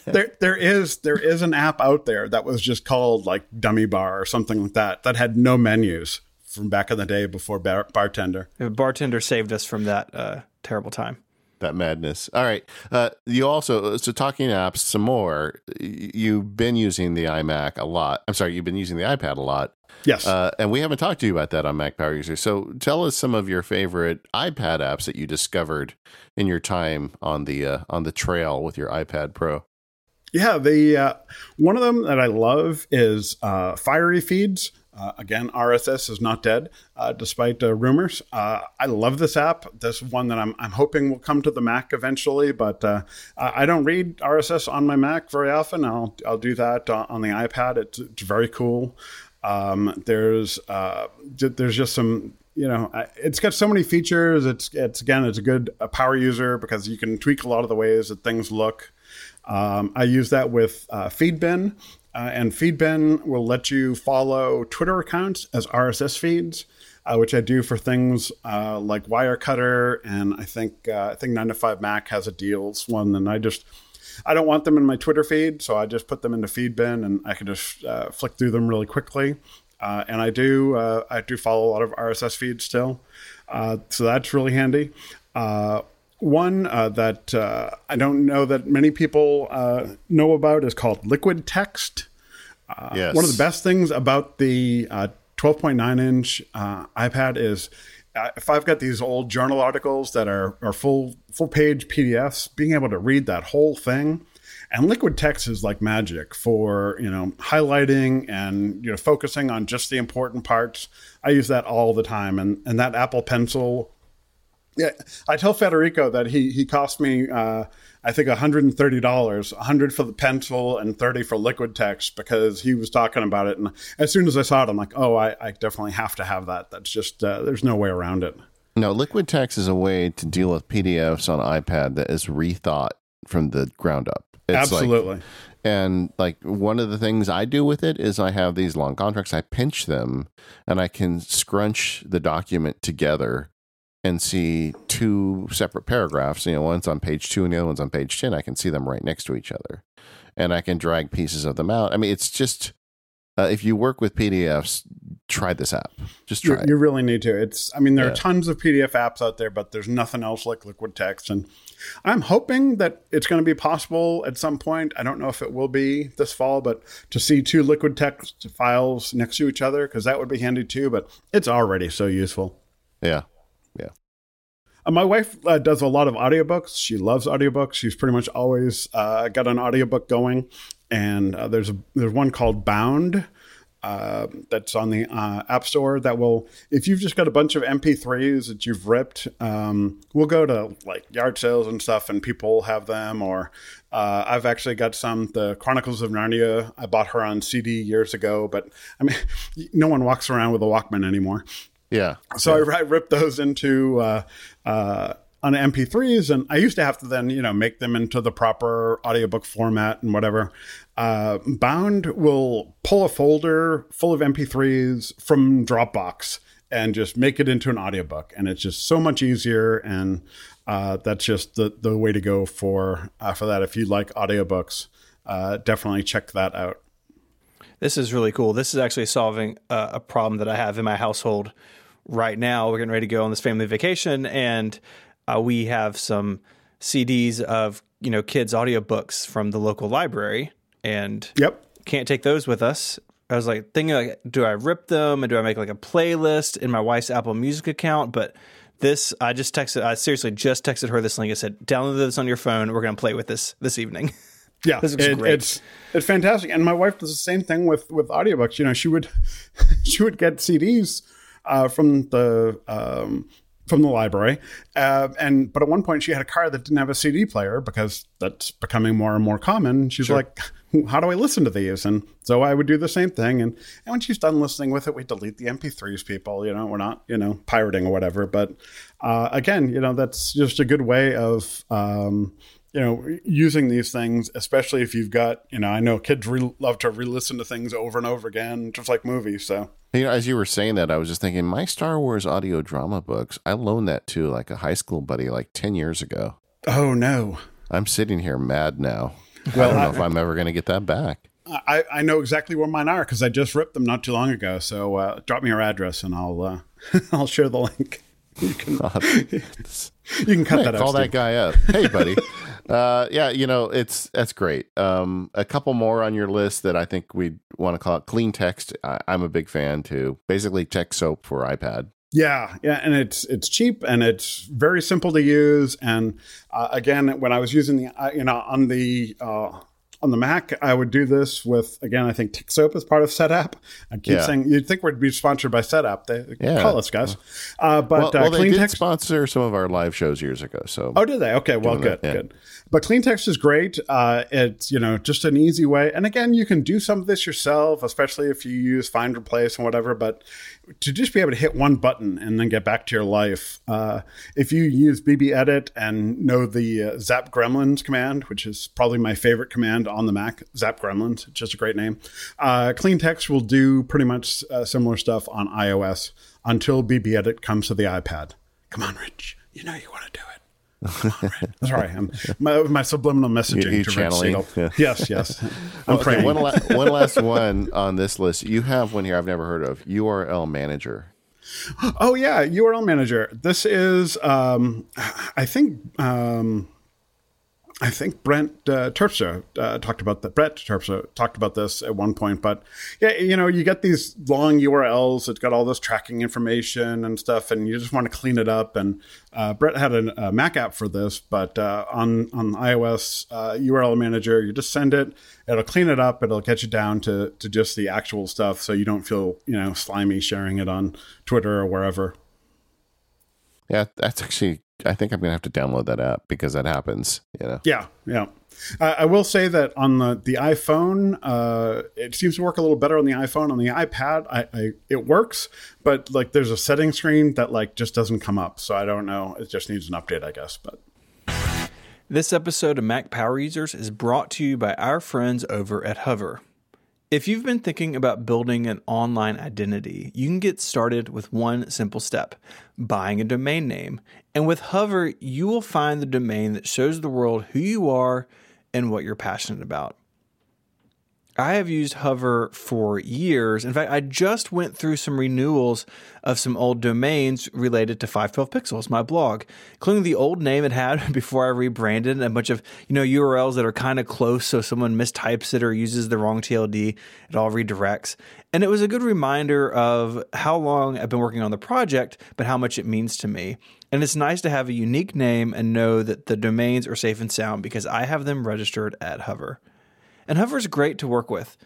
There, there is there is an app out there that was just called like Dummy Bar or something like that that had no menus from back in the day before bar- bartender. The bartender saved us from that uh, terrible time. That madness. All right. Uh, you also so talking apps some more. You've been using the iMac a lot. I'm sorry, you've been using the iPad a lot. Yes. Uh, and we haven't talked to you about that on Mac Power User. So tell us some of your favorite iPad apps that you discovered in your time on the uh, on the trail with your iPad Pro. Yeah, the uh, one of them that I love is uh, Fiery Feeds. Uh, again, RSS is not dead, uh, despite uh, rumors. Uh, I love this app. This one that I'm, I'm hoping will come to the Mac eventually, but uh, I don't read RSS on my Mac very often. I'll I'll do that uh, on the iPad. It's, it's very cool. Um, there's there's just some you know it's got so many features. It's it's again it's a good power user because you can tweak a lot of the ways that things look. Um, I use that with uh, Feedbin, uh, and Feedbin will let you follow Twitter accounts as RSS feeds, uh, which I do for things uh, like Wirecutter, and I think uh, I think Nine to Five Mac has a deals one, and I just I don't want them in my Twitter feed, so I just put them into Feedbin, and I can just uh, flick through them really quickly. Uh, and I do I do follow a lot of RSS feeds still, so that's really handy. Uh, one uh, that uh, I don't know that many people uh, know about is called Liquid Text. yes. One of the best things about the uh, 12.9 inch uh, iPad is uh, if I've got these old journal articles that are, are full full page PDFs, being able to read that whole thing. And liquid text is like magic for you know highlighting and you know focusing on just the important parts. I use that all the time, and and that Apple Pencil yeah, I tell Federico that he he cost me uh, I think hundred and thirty dollars, hundred for the pencil and thirty for liquid text because he was talking about it. And as soon as I saw it, I'm like, oh, I, I definitely have to have that. That's just uh, there's no way around it. No, liquid text is a way to deal with PDFs on iPad that is rethought from the ground up. It's Absolutely. Like, and like one of the things I do with it is I have these long contracts. I pinch them and I can scrunch the document together and see two separate paragraphs. You know, one's on page two and the other one's on page 10. I can see them right next to each other and I can drag pieces of them out. I mean, it's just, uh, if you work with PDFs, try this app. Just try you, it. you really need to. It's, I mean, there Yeah. are tons of PDF apps out there, but there's nothing else like Liquid Text. And I'm hoping that it's going to be possible at some point. I don't know if it will be this fall, but to see two Liquid Text files next to each other, because that would be handy too. But it's already so useful. Yeah. Uh, my wife uh, does a lot of audiobooks. She loves audiobooks. She's pretty much always uh, got an audiobook going. And uh, there's a, there's one called Bound uh, that's on the App Store that will, if you've just got a bunch of MP3s that you've ripped, um, we'll go to like yard sales and stuff, and people have them. Or I've actually got some, the Chronicles of Narnia. I bought her on CD years ago, but I mean, no one walks around with a Walkman anymore. Yeah. So I, I ripped those into uh, uh, on MP3s, and I used to have to then you know make them into the proper audiobook format and whatever. Uh, Bound will pull a folder full of MP3s from Dropbox and just make it into an audiobook, and it's just so much easier. And uh, that's just the the way to go for uh, for that. If you like audiobooks, uh, definitely check that out. This is really cool. This is actually solving a, a problem that I have in my household right now. We're getting ready to go on this family vacation, and uh, we have some CDs of you know kids' audiobooks from the local library, and Yep. can't take those with us. I was like thinking, like, do I rip them and do I make like a playlist in my wife's Apple Music account? But this, I just texted. I seriously just texted her this link. I said, download this on your phone. We're gonna play with this this evening. Yeah, This it- great. it's it's fantastic. And my wife does the same thing with with audiobooks. You know, she would she would get CDs uh, from the um, from the library, uh, and but at one point she had a car that didn't have a CD player because that's becoming more and more common. She's like, "How do I listen to these?" And so I would do the same thing. And and when she's done listening with it, we delete the MP3s. People, you know, we're not you know pirating or whatever. But uh, again, you know, that's just a good way of um, you know, using these things, especially if you've got, you know, I know kids re- love to re-listen to things over and over again, just like movies. So You know, as you were saying that, I was just thinking my Star Wars audio drama books. I loaned that to like a high school buddy like ten years ago. Oh no. I'm sitting here mad now. Well, I don't know I- if I'm ever going to get that back. I, I know exactly where mine are because I just ripped them not too long ago. So uh, drop me your address and I'll uh, I'll share the link. You can you can cut that out. call that guy up. Hey, buddy. Uh, yeah, you know it's that's great. Um, a couple more on your list that I think we'd want to call it clean text. I, I'm a big fan too. Basically, text soap for iPad. Yeah, yeah, and it's it's cheap and it's very simple to use. And uh, again, when I was using the uh, you know on the uh, on the Mac, I would do this with again. I think TextSoap is part of SetApp. I keep Yeah. saying you'd think we'd be sponsored by SetApp. They Yeah. call us guys, uh, but Well, uh, well they Clean did Text. sponsor some of our live shows years ago. So Oh, did they? Okay, well, good, yeah. good. But clean text is great. Uh, it's you know just an easy way, and again, you can do some of this yourself, especially if you use find replace and whatever. But to just be able to hit one button and then get back to your life, uh, if you use BB Edit and know the uh, Zap Gremlins command, which is probably my favorite command on the Mac, Zap Gremlins, just a great name. Uh, clean text will do pretty much uh, similar stuff on iOS until BB Edit comes to the iPad. Come on, Rich, you know you want to do it. Sorry, I'm, my, my subliminal messaging You- you to Rich channeling, Siegel. yeah. Yes, yes. I'm Okay, praying. one, la- one last one on this list. You have one here I've never heard of. URL Manager. oh yeah, URL Manager. This is, um, I think, um, I think Brent uh, Terpstra uh, talked about that. Brett Terpstra talked about this at one point. But yeah, you know, you get these long URLs. It's got all this tracking information and stuff, and you just want to clean it up. And uh, Brett had a, Mac app for this, but uh, on on iOS uh, URL Manager, you just send it. It'll clean it up. It'll get you down to to just the actual stuff, so you don't feel you know slimy sharing it on Twitter or wherever. Yeah, that's actually. I think I'm gonna have to download that app because that happens. You know. Yeah, yeah. Uh, I will say that on the the iPhone, uh, it seems to work a little better on the iPhone. On the iPad, I, I it works, but like there's a setting screen that like just doesn't come up. So I don't know. It just needs an update, I guess. But This episode of Mac Power Users is brought to you by our friends over at Hover. If you've been thinking about building an online identity, you can get started with one simple step buying a domain name. And with Hover, you will find the domain that shows the world who you are and what you're passionate about. I have used Hover for years. In fact, I just went through some renewals of some old domains related to 512 Pixels, my blog, including the old name it had before I rebranded and a bunch of, you know, URLs that are kind of close so someone mistypes it or uses the wrong TLD, it all redirects. And it was a good reminder of how long I've been working on the project, but how much it means to me. And it's nice to have a unique name and know that the domains are safe and sound because I have them registered at Hover. And Hover's great to work with.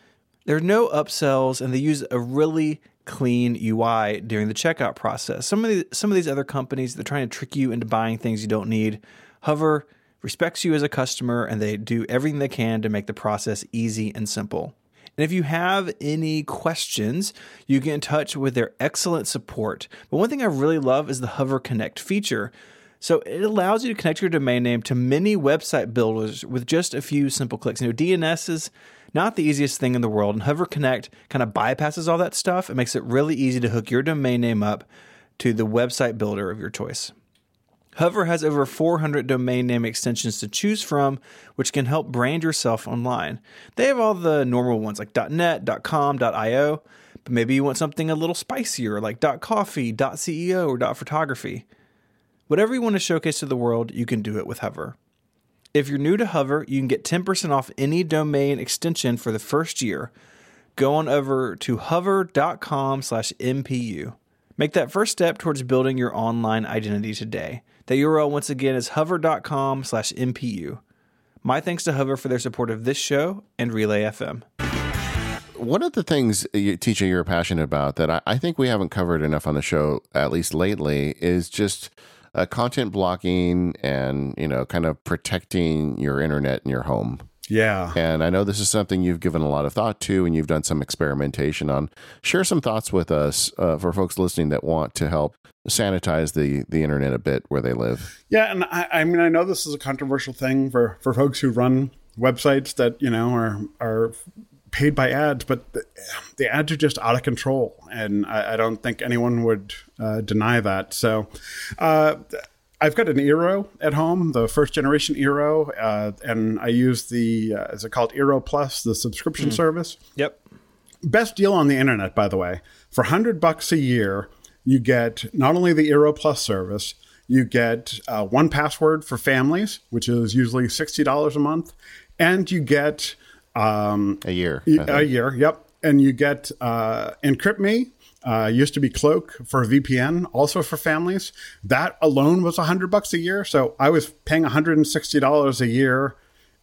There are no upsells, and they use a really clean UI during the checkout process. Some of the, some of these other companies they're trying to trick you into buying things you don't need. Hover respects you as a customer, and they do everything they can to make the process easy and simple. And if you have any questions, you get in touch with their excellent support. But one thing I really love is the Hover Connect feature. So it allows you to connect your domain name to many website builders with just a few simple clicks. You know, DNS is not the easiest thing in the world, and Hover Connect kind of bypasses all that stuff. It makes it really easy to hook your domain name up to the website builder of your choice. Hover has over 400 domain name extensions to choose from, which can help brand yourself online. They have all the normal ones like .net, .com, .io, but maybe you want something a little spicier like .coffee, .ceo, or .photography. Whatever you want to showcase to the world, you can do it with Hover. If you're new to Hover, you can get 10% off any domain extension for the first year. Go on over to hover.com slash MPU. Make that first step towards building your online identity today. The URL once again is hover.com slash MPU. My thanks to Hover for their support of this show and Relay FM. One of the things, TJ, you're passionate about that I think we haven't covered enough on the show, at least lately, is just – uh, content blocking and you know kind of protecting your internet in your home. Yeah. And i know this is something you've given a lot of thought to and you've done some experimentation on. Share some thoughts with us uh, for folks listening that want to help sanitize the the internet a bit where they live. Yeah and I, I mean i know this is a controversial thing for for folks who run websites that you know are are paid by ads, but the, the, ads are just out of control, and I, I don't think anyone would uh, deny that. So, uh, I've got an Eero at home, the first generation Eero, uh, and I use the uh, is it called Eero Plus, the subscription mm. service. Yep, best deal on the internet, by the way. For hundred bucks a year, you get not only the Eero Plus service, you get uh, 1Password for families, which is usually sixty dollars a month, and you get um, a year. A year, yep. And you get uh, Encrypt Me, uh, used to be Cloak for VPN, also for families. That alone was 100 bucks a year. So I was paying $160 a year.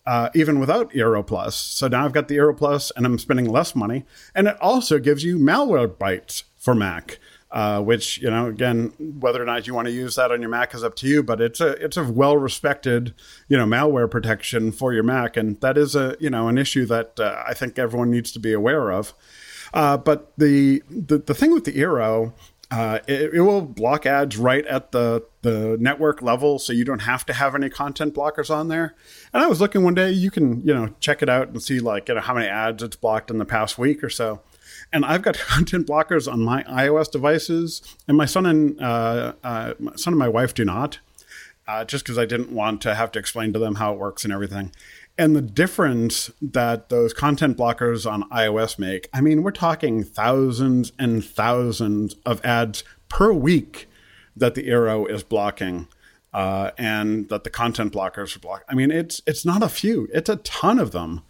Uh, even without Eero Plus. So now I've got the Eero Plus and I'm spending less money. And it also gives you malware Malwarebytes for Mac uh, which you know again whether or not you want to use that on your Mac is up to you. But it's a it's a well respected you know malware protection for your Mac, and that is a you know an issue that uh, I think everyone needs to be aware of. Uh, but the, the the thing with the Eero. Uh, it, it, will block ads right at the, the network level, so you don't have to have any content blockers on there. And I was looking one day, you can you know check it out and see like you know how many ads it's blocked in the past week or so. And I've got content blockers on my iOS devices, and my son and uh, uh, my son and my wife do not, uh, just because I didn't want to have to explain to them how it works and everything. And the difference that those content blockers on iOS make, I mean, we're talking thousands and thousands of ads per week that the Eero is blocking. Uh, and that the content blockers are blocked. I mean, it's it's not a few; it's a ton of them,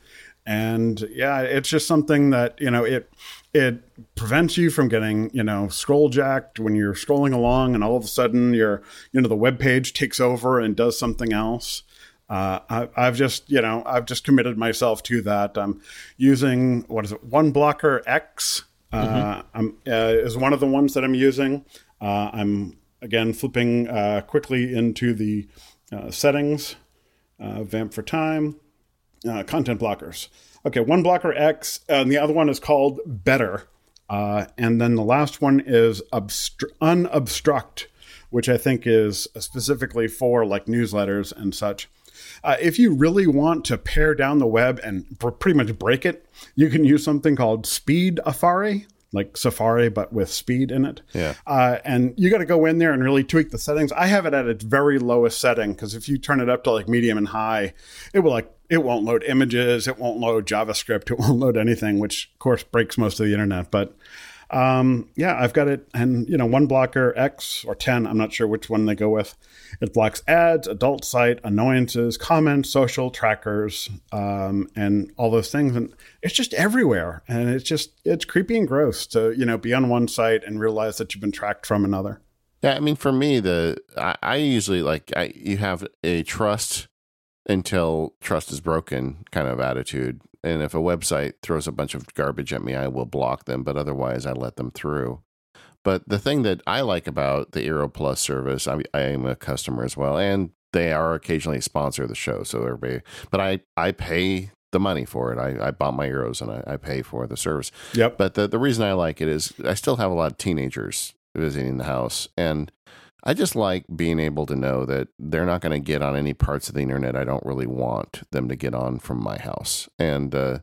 and yeah, it's just something that you know it it prevents you from getting you know scroll jacked when you're scrolling along and all of a sudden your you know the web page takes over and does something else uh, I, have just you know i've just committed myself to that i'm using what is it one blocker x uh, mm-hmm. uh, is one of the ones that i'm using uh, i'm again flipping uh, quickly into the uh, settings vamp for time content blockers Okay, one blocker X, and the other one is called Better. Uh, and then the last one is obstru- unobstruct, which I think is specifically for like newsletters and such. Uh, if you really want to pare down the web and pr- pretty much break it, you can use something called Speed Afari like Safari, but with speed in it. Yeah. Uh, and you got to go in there and really tweak the settings. I have it at its very lowest setting because if you turn it up to like medium and high, it will like it won't load images, it won't load JavaScript, it won't load anything, which of course breaks most of the internet. But um, yeah, I've got it, and you know, one blocker X or ten. I'm not sure which one they go with. It blocks ads, adult site, annoyances, comments, social trackers, um, and all those things. And it's just everywhere, and it's just it's creepy and gross to you know be on one site and realize that you've been tracked from another. Yeah, I mean, for me, the I, I usually like I, you have a trust until trust is broken kind of attitude. And if a website throws a bunch of garbage at me, I will block them, but otherwise I let them through. But the thing that I like about the Eero Plus service, I, I am a customer as well, and they are occasionally a sponsor of the show. So everybody, but I, I pay the money for it. I, I bought my Eeros and I, I pay for the service. Yep. But the, the reason I like it is I still have a lot of teenagers visiting the house. And I just like being able to know that they're not going to get on any parts of the internet I don't really want them to get on from my house. And uh,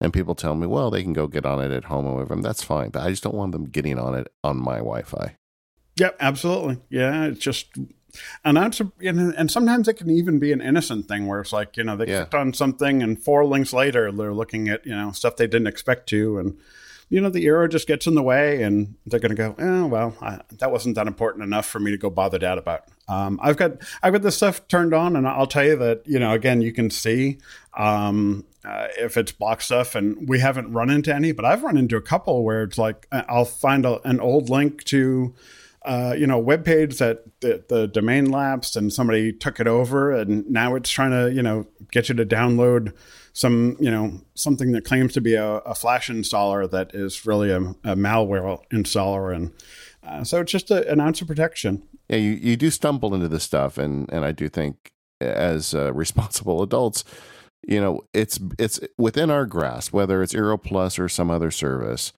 and people tell me, well, they can go get on it at home with them. That's fine, but I just don't want them getting on it on my Wi-Fi. Yep, absolutely. Yeah, it's just and that's a, and sometimes it can even be an innocent thing where it's like you know they yeah. clicked on something and four links later they're looking at you know stuff they didn't expect to and you know, the Eero just gets in the way and they're going to go, oh, well, I, that wasn't that important enough for me to go bother dad about. Um, I've got, I've got this stuff turned on and I'll tell you that, you know, again, you can see, um, uh, if it's block stuff and we haven't run into any, but I've run into a couple where it's like, uh, I'll find a, an old link to, uh, you know, web page that the, the, domain lapsed and somebody took it over, and now it's trying to, you know, get you to download some, you know, something that claims to be a, a Flash installer that is really a, a malware installer, and uh, so it's just a, an ounce of protection. Yeah, you, you do stumble into this stuff, and and I do think as uh, responsible adults, you know, it's it's within our grasp, whether it's Eero Plus or some other service,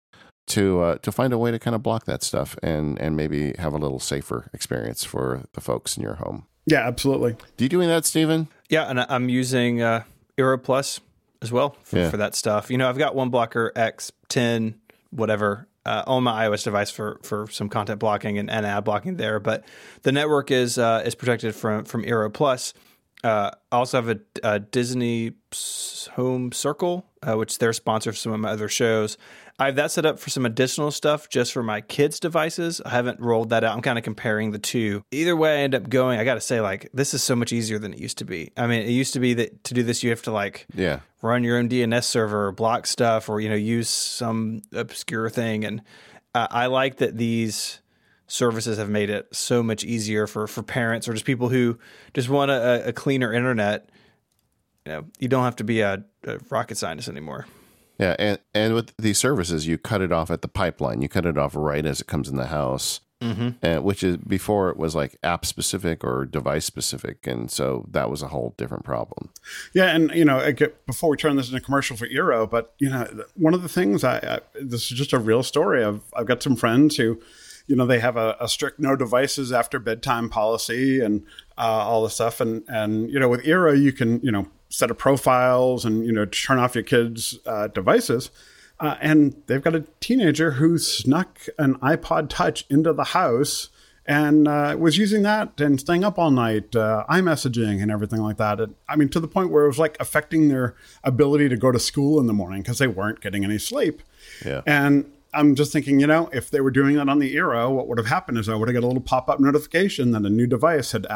to uh, to find a way to kind of block that stuff and and maybe have a little safer experience for the folks in your home. Yeah, absolutely. Do you doing that, Stephen? Yeah, and I'm using uh, Eero Plus as well for, yeah. for that stuff. You know, I've got 1Blocker X ten whatever uh, on my iOS device for for some content blocking and, and ad blocking there, but the network is uh, is protected from from Eero Plus. Uh, I also have a, a, Disney Home Circle, uh, which they're sponsor for some of my other shows. I have that set up for some additional stuff just for my kids' devices. I haven't rolled that out. I'm kind of comparing the two. Either way, I end up going. I got to say, like, this is so much easier than it used to be. I mean, it used to be that to do this, you have to like, yeah, run your own DNS server, or block stuff, or you know, use some obscure thing. And uh, I like that these services have made it so much easier for for parents or just people who just want a, a cleaner internet. You know, you don't have to be a, a rocket scientist anymore. Yeah, and and with these services, you cut it off at the pipeline. You cut it off right as it comes in the house, mm-hmm. and, which is before it was like app specific or device specific, and so that was a whole different problem. Yeah, and you know, get, before we turn this into a commercial for Eero, but you know, one of the things I, I this is just a real story. I've I've got some friends who you know they have a, a, strict no devices after bedtime policy and uh, all this stuff and and you know with Eero you can you know set of profiles and you know turn off your kids' uh, devices. Uh, and they've got a teenager who snuck an iPod Touch into the house and uh, was using that and staying up all night, uh, iMessaging and everything like that. And, I mean, to the point where it was like affecting their ability to go to school in the morning because they weren't getting any sleep. Yeah. And I'm just thinking, you know, if they were doing that on the Eero, what would have happened is I would have got a little pop up notification that a new device had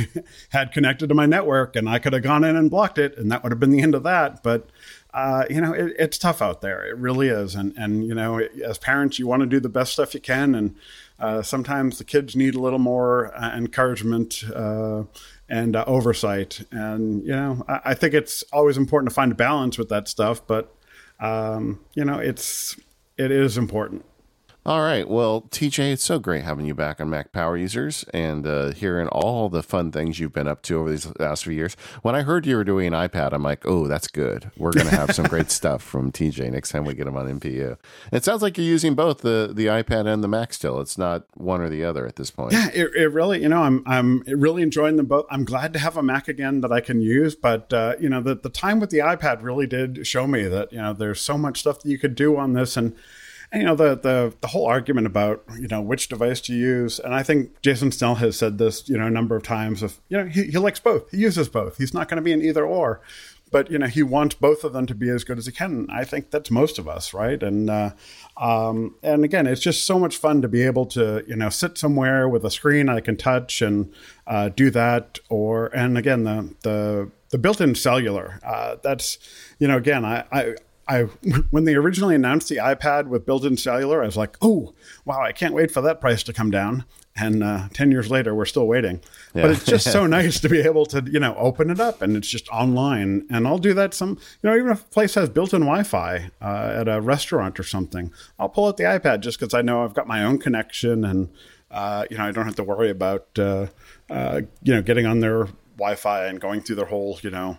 had connected to my network, and I could have gone in and blocked it, and that would have been the end of that. But uh, you know, it, it's tough out there. It really is, and and you know, as parents, you want to do the best stuff you can, and uh, sometimes the kids need a little more uh, encouragement uh, and uh, oversight. And you know, I, I, think it's always important to find a balance with that stuff, but um, you know, it's it is important. All right. Well, TJ, it's so great having you back on Mac Power Users and uh, hearing all the fun things you've been up to over these last few years. When I heard you were doing an iPad, I'm like, oh, that's good. We're going to have some great stuff from TJ next time we get him on MPU. It sounds like you're using both the, the iPad and the Mac still. It's not one or the other at this point. Yeah, it, it really, you know, I'm I'm really enjoying them both. I'm glad to have a Mac again that I can use, but uh, you know, the the time with the iPad really did show me that you know there's so much stuff that you could do on this and and, you know the the the whole argument about you know which device to use, and I think Jason Snell has said this you know a number of times. Of you know he, he likes both, he uses both. He's not going to be an either or, but you know he wants both of them to be as good as he can. I think that's most of us, right? And uh, um, and again, it's just so much fun to be able to you know sit somewhere with a screen I can touch and uh, do that. Or and again the the the built-in cellular. Uh, that's you know again I, I I when they originally announced the iPad with built-in cellular, I was like, "Oh, wow! I can't wait for that price to come down." And uh, ten years later, we're still waiting. Yeah. But it's just so nice to be able to, you know, open it up and it's just online. And I'll do that some, you know, even if a place has built-in Wi-Fi uh, at a restaurant or something, I'll pull out the iPad just because I know I've got my own connection and, uh, you know, I don't have to worry about, uh, uh, you know, getting on their Wi-Fi and going through their whole, you know,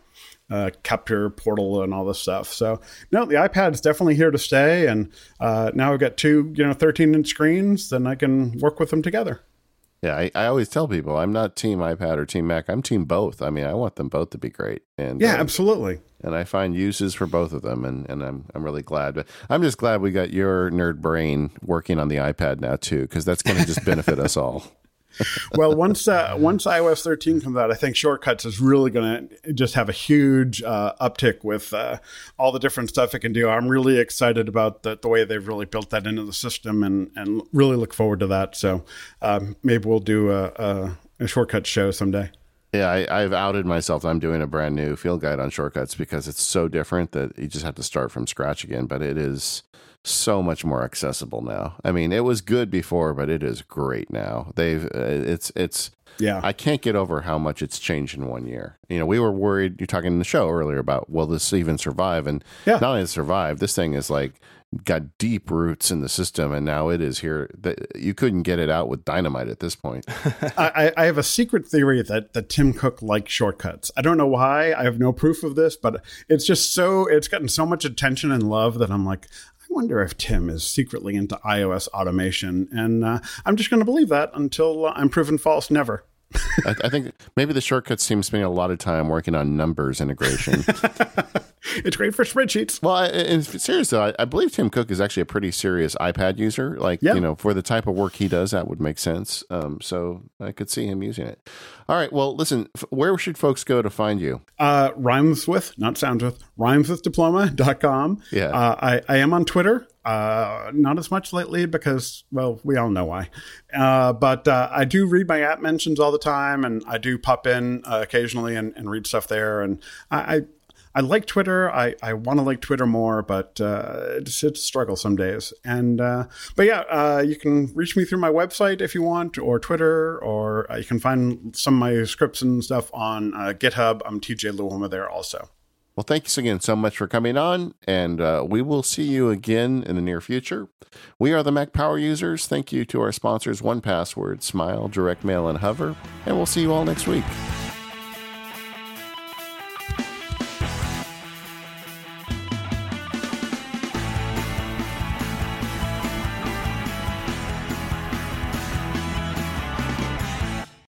uh, captive portal and all this stuff. So no, the iPad is definitely here to stay. And uh, now I've got two, you know, 13 inch screens, then I can work with them together. Yeah, I, I always tell people I'm not team iPad or team Mac. I'm team both. I mean, I want them both to be great. And yeah, um, absolutely. And I find uses for both of them, and, and I'm I'm really glad. But I'm just glad we got your nerd brain working on the iPad now too, because that's going to just benefit us all well, once uh, once iOS 13 comes out, I think Shortcuts is really going to just have a huge uh, uptick with uh, all the different stuff it can do. I'm really excited about the, the, way they've really built that into the system, and and really look forward to that. So um, maybe we'll do a, a, a Shortcuts show someday. Yeah, I, have outed myself. I'm doing a brand new field guide on shortcuts because it's so different that you just have to start from scratch again. But it is so much more accessible now. I mean, it was good before, but it is great now. They've uh, it's it's yeah. I can't get over how much it's changed in one year. You know, we were worried. You're talking in the show earlier about will this even survive? And yeah. not only survive, this thing is like got deep roots in the system, and now it is here. That you couldn't get it out with dynamite at this point. I, I, have a secret theory that that Tim Cook likes shortcuts. I don't know why. I have no proof of this, but it's just so it's gotten so much attention and love that I'm like, wonder if Tim is secretly into iOS automation. And uh, I'm just going to believe that until uh, I'm proven false. Never. I, I, think maybe the shortcuts team spending a lot of time working on numbers integration. it's great for spreadsheets. Well, I, seriously, I, I, believe Tim Cook is actually a pretty serious iPad user. Like, yeah. you know, for the type of work he does, that would make sense. Um, so I could see him using it. All right. Well, listen, where should folks go to find you? Uh, rhymes with, not sounds with, rhymeswithdiploma.com. Yeah. Uh, I, I am on Twitter. Uh, not as much lately because, well, we all know why. Uh, but uh, I do read my app mentions all the time, and I do pop in uh, occasionally and, and, read stuff there. And I, I, I like Twitter. I, I want to like Twitter more, but uh, it's, it's a struggle some days. And uh, but yeah, you can reach me through my website if you want, or Twitter, or you can find some of my scripts and stuff on GitHub. I'm TJ Luoma there also. Well, thanks again so much for coming on, and uh, we will see you again in the near future. We are the Mac Power users. Thank you to our sponsors, 1Password, Smile, Direct Mail, and Hover, and we'll see you all next week.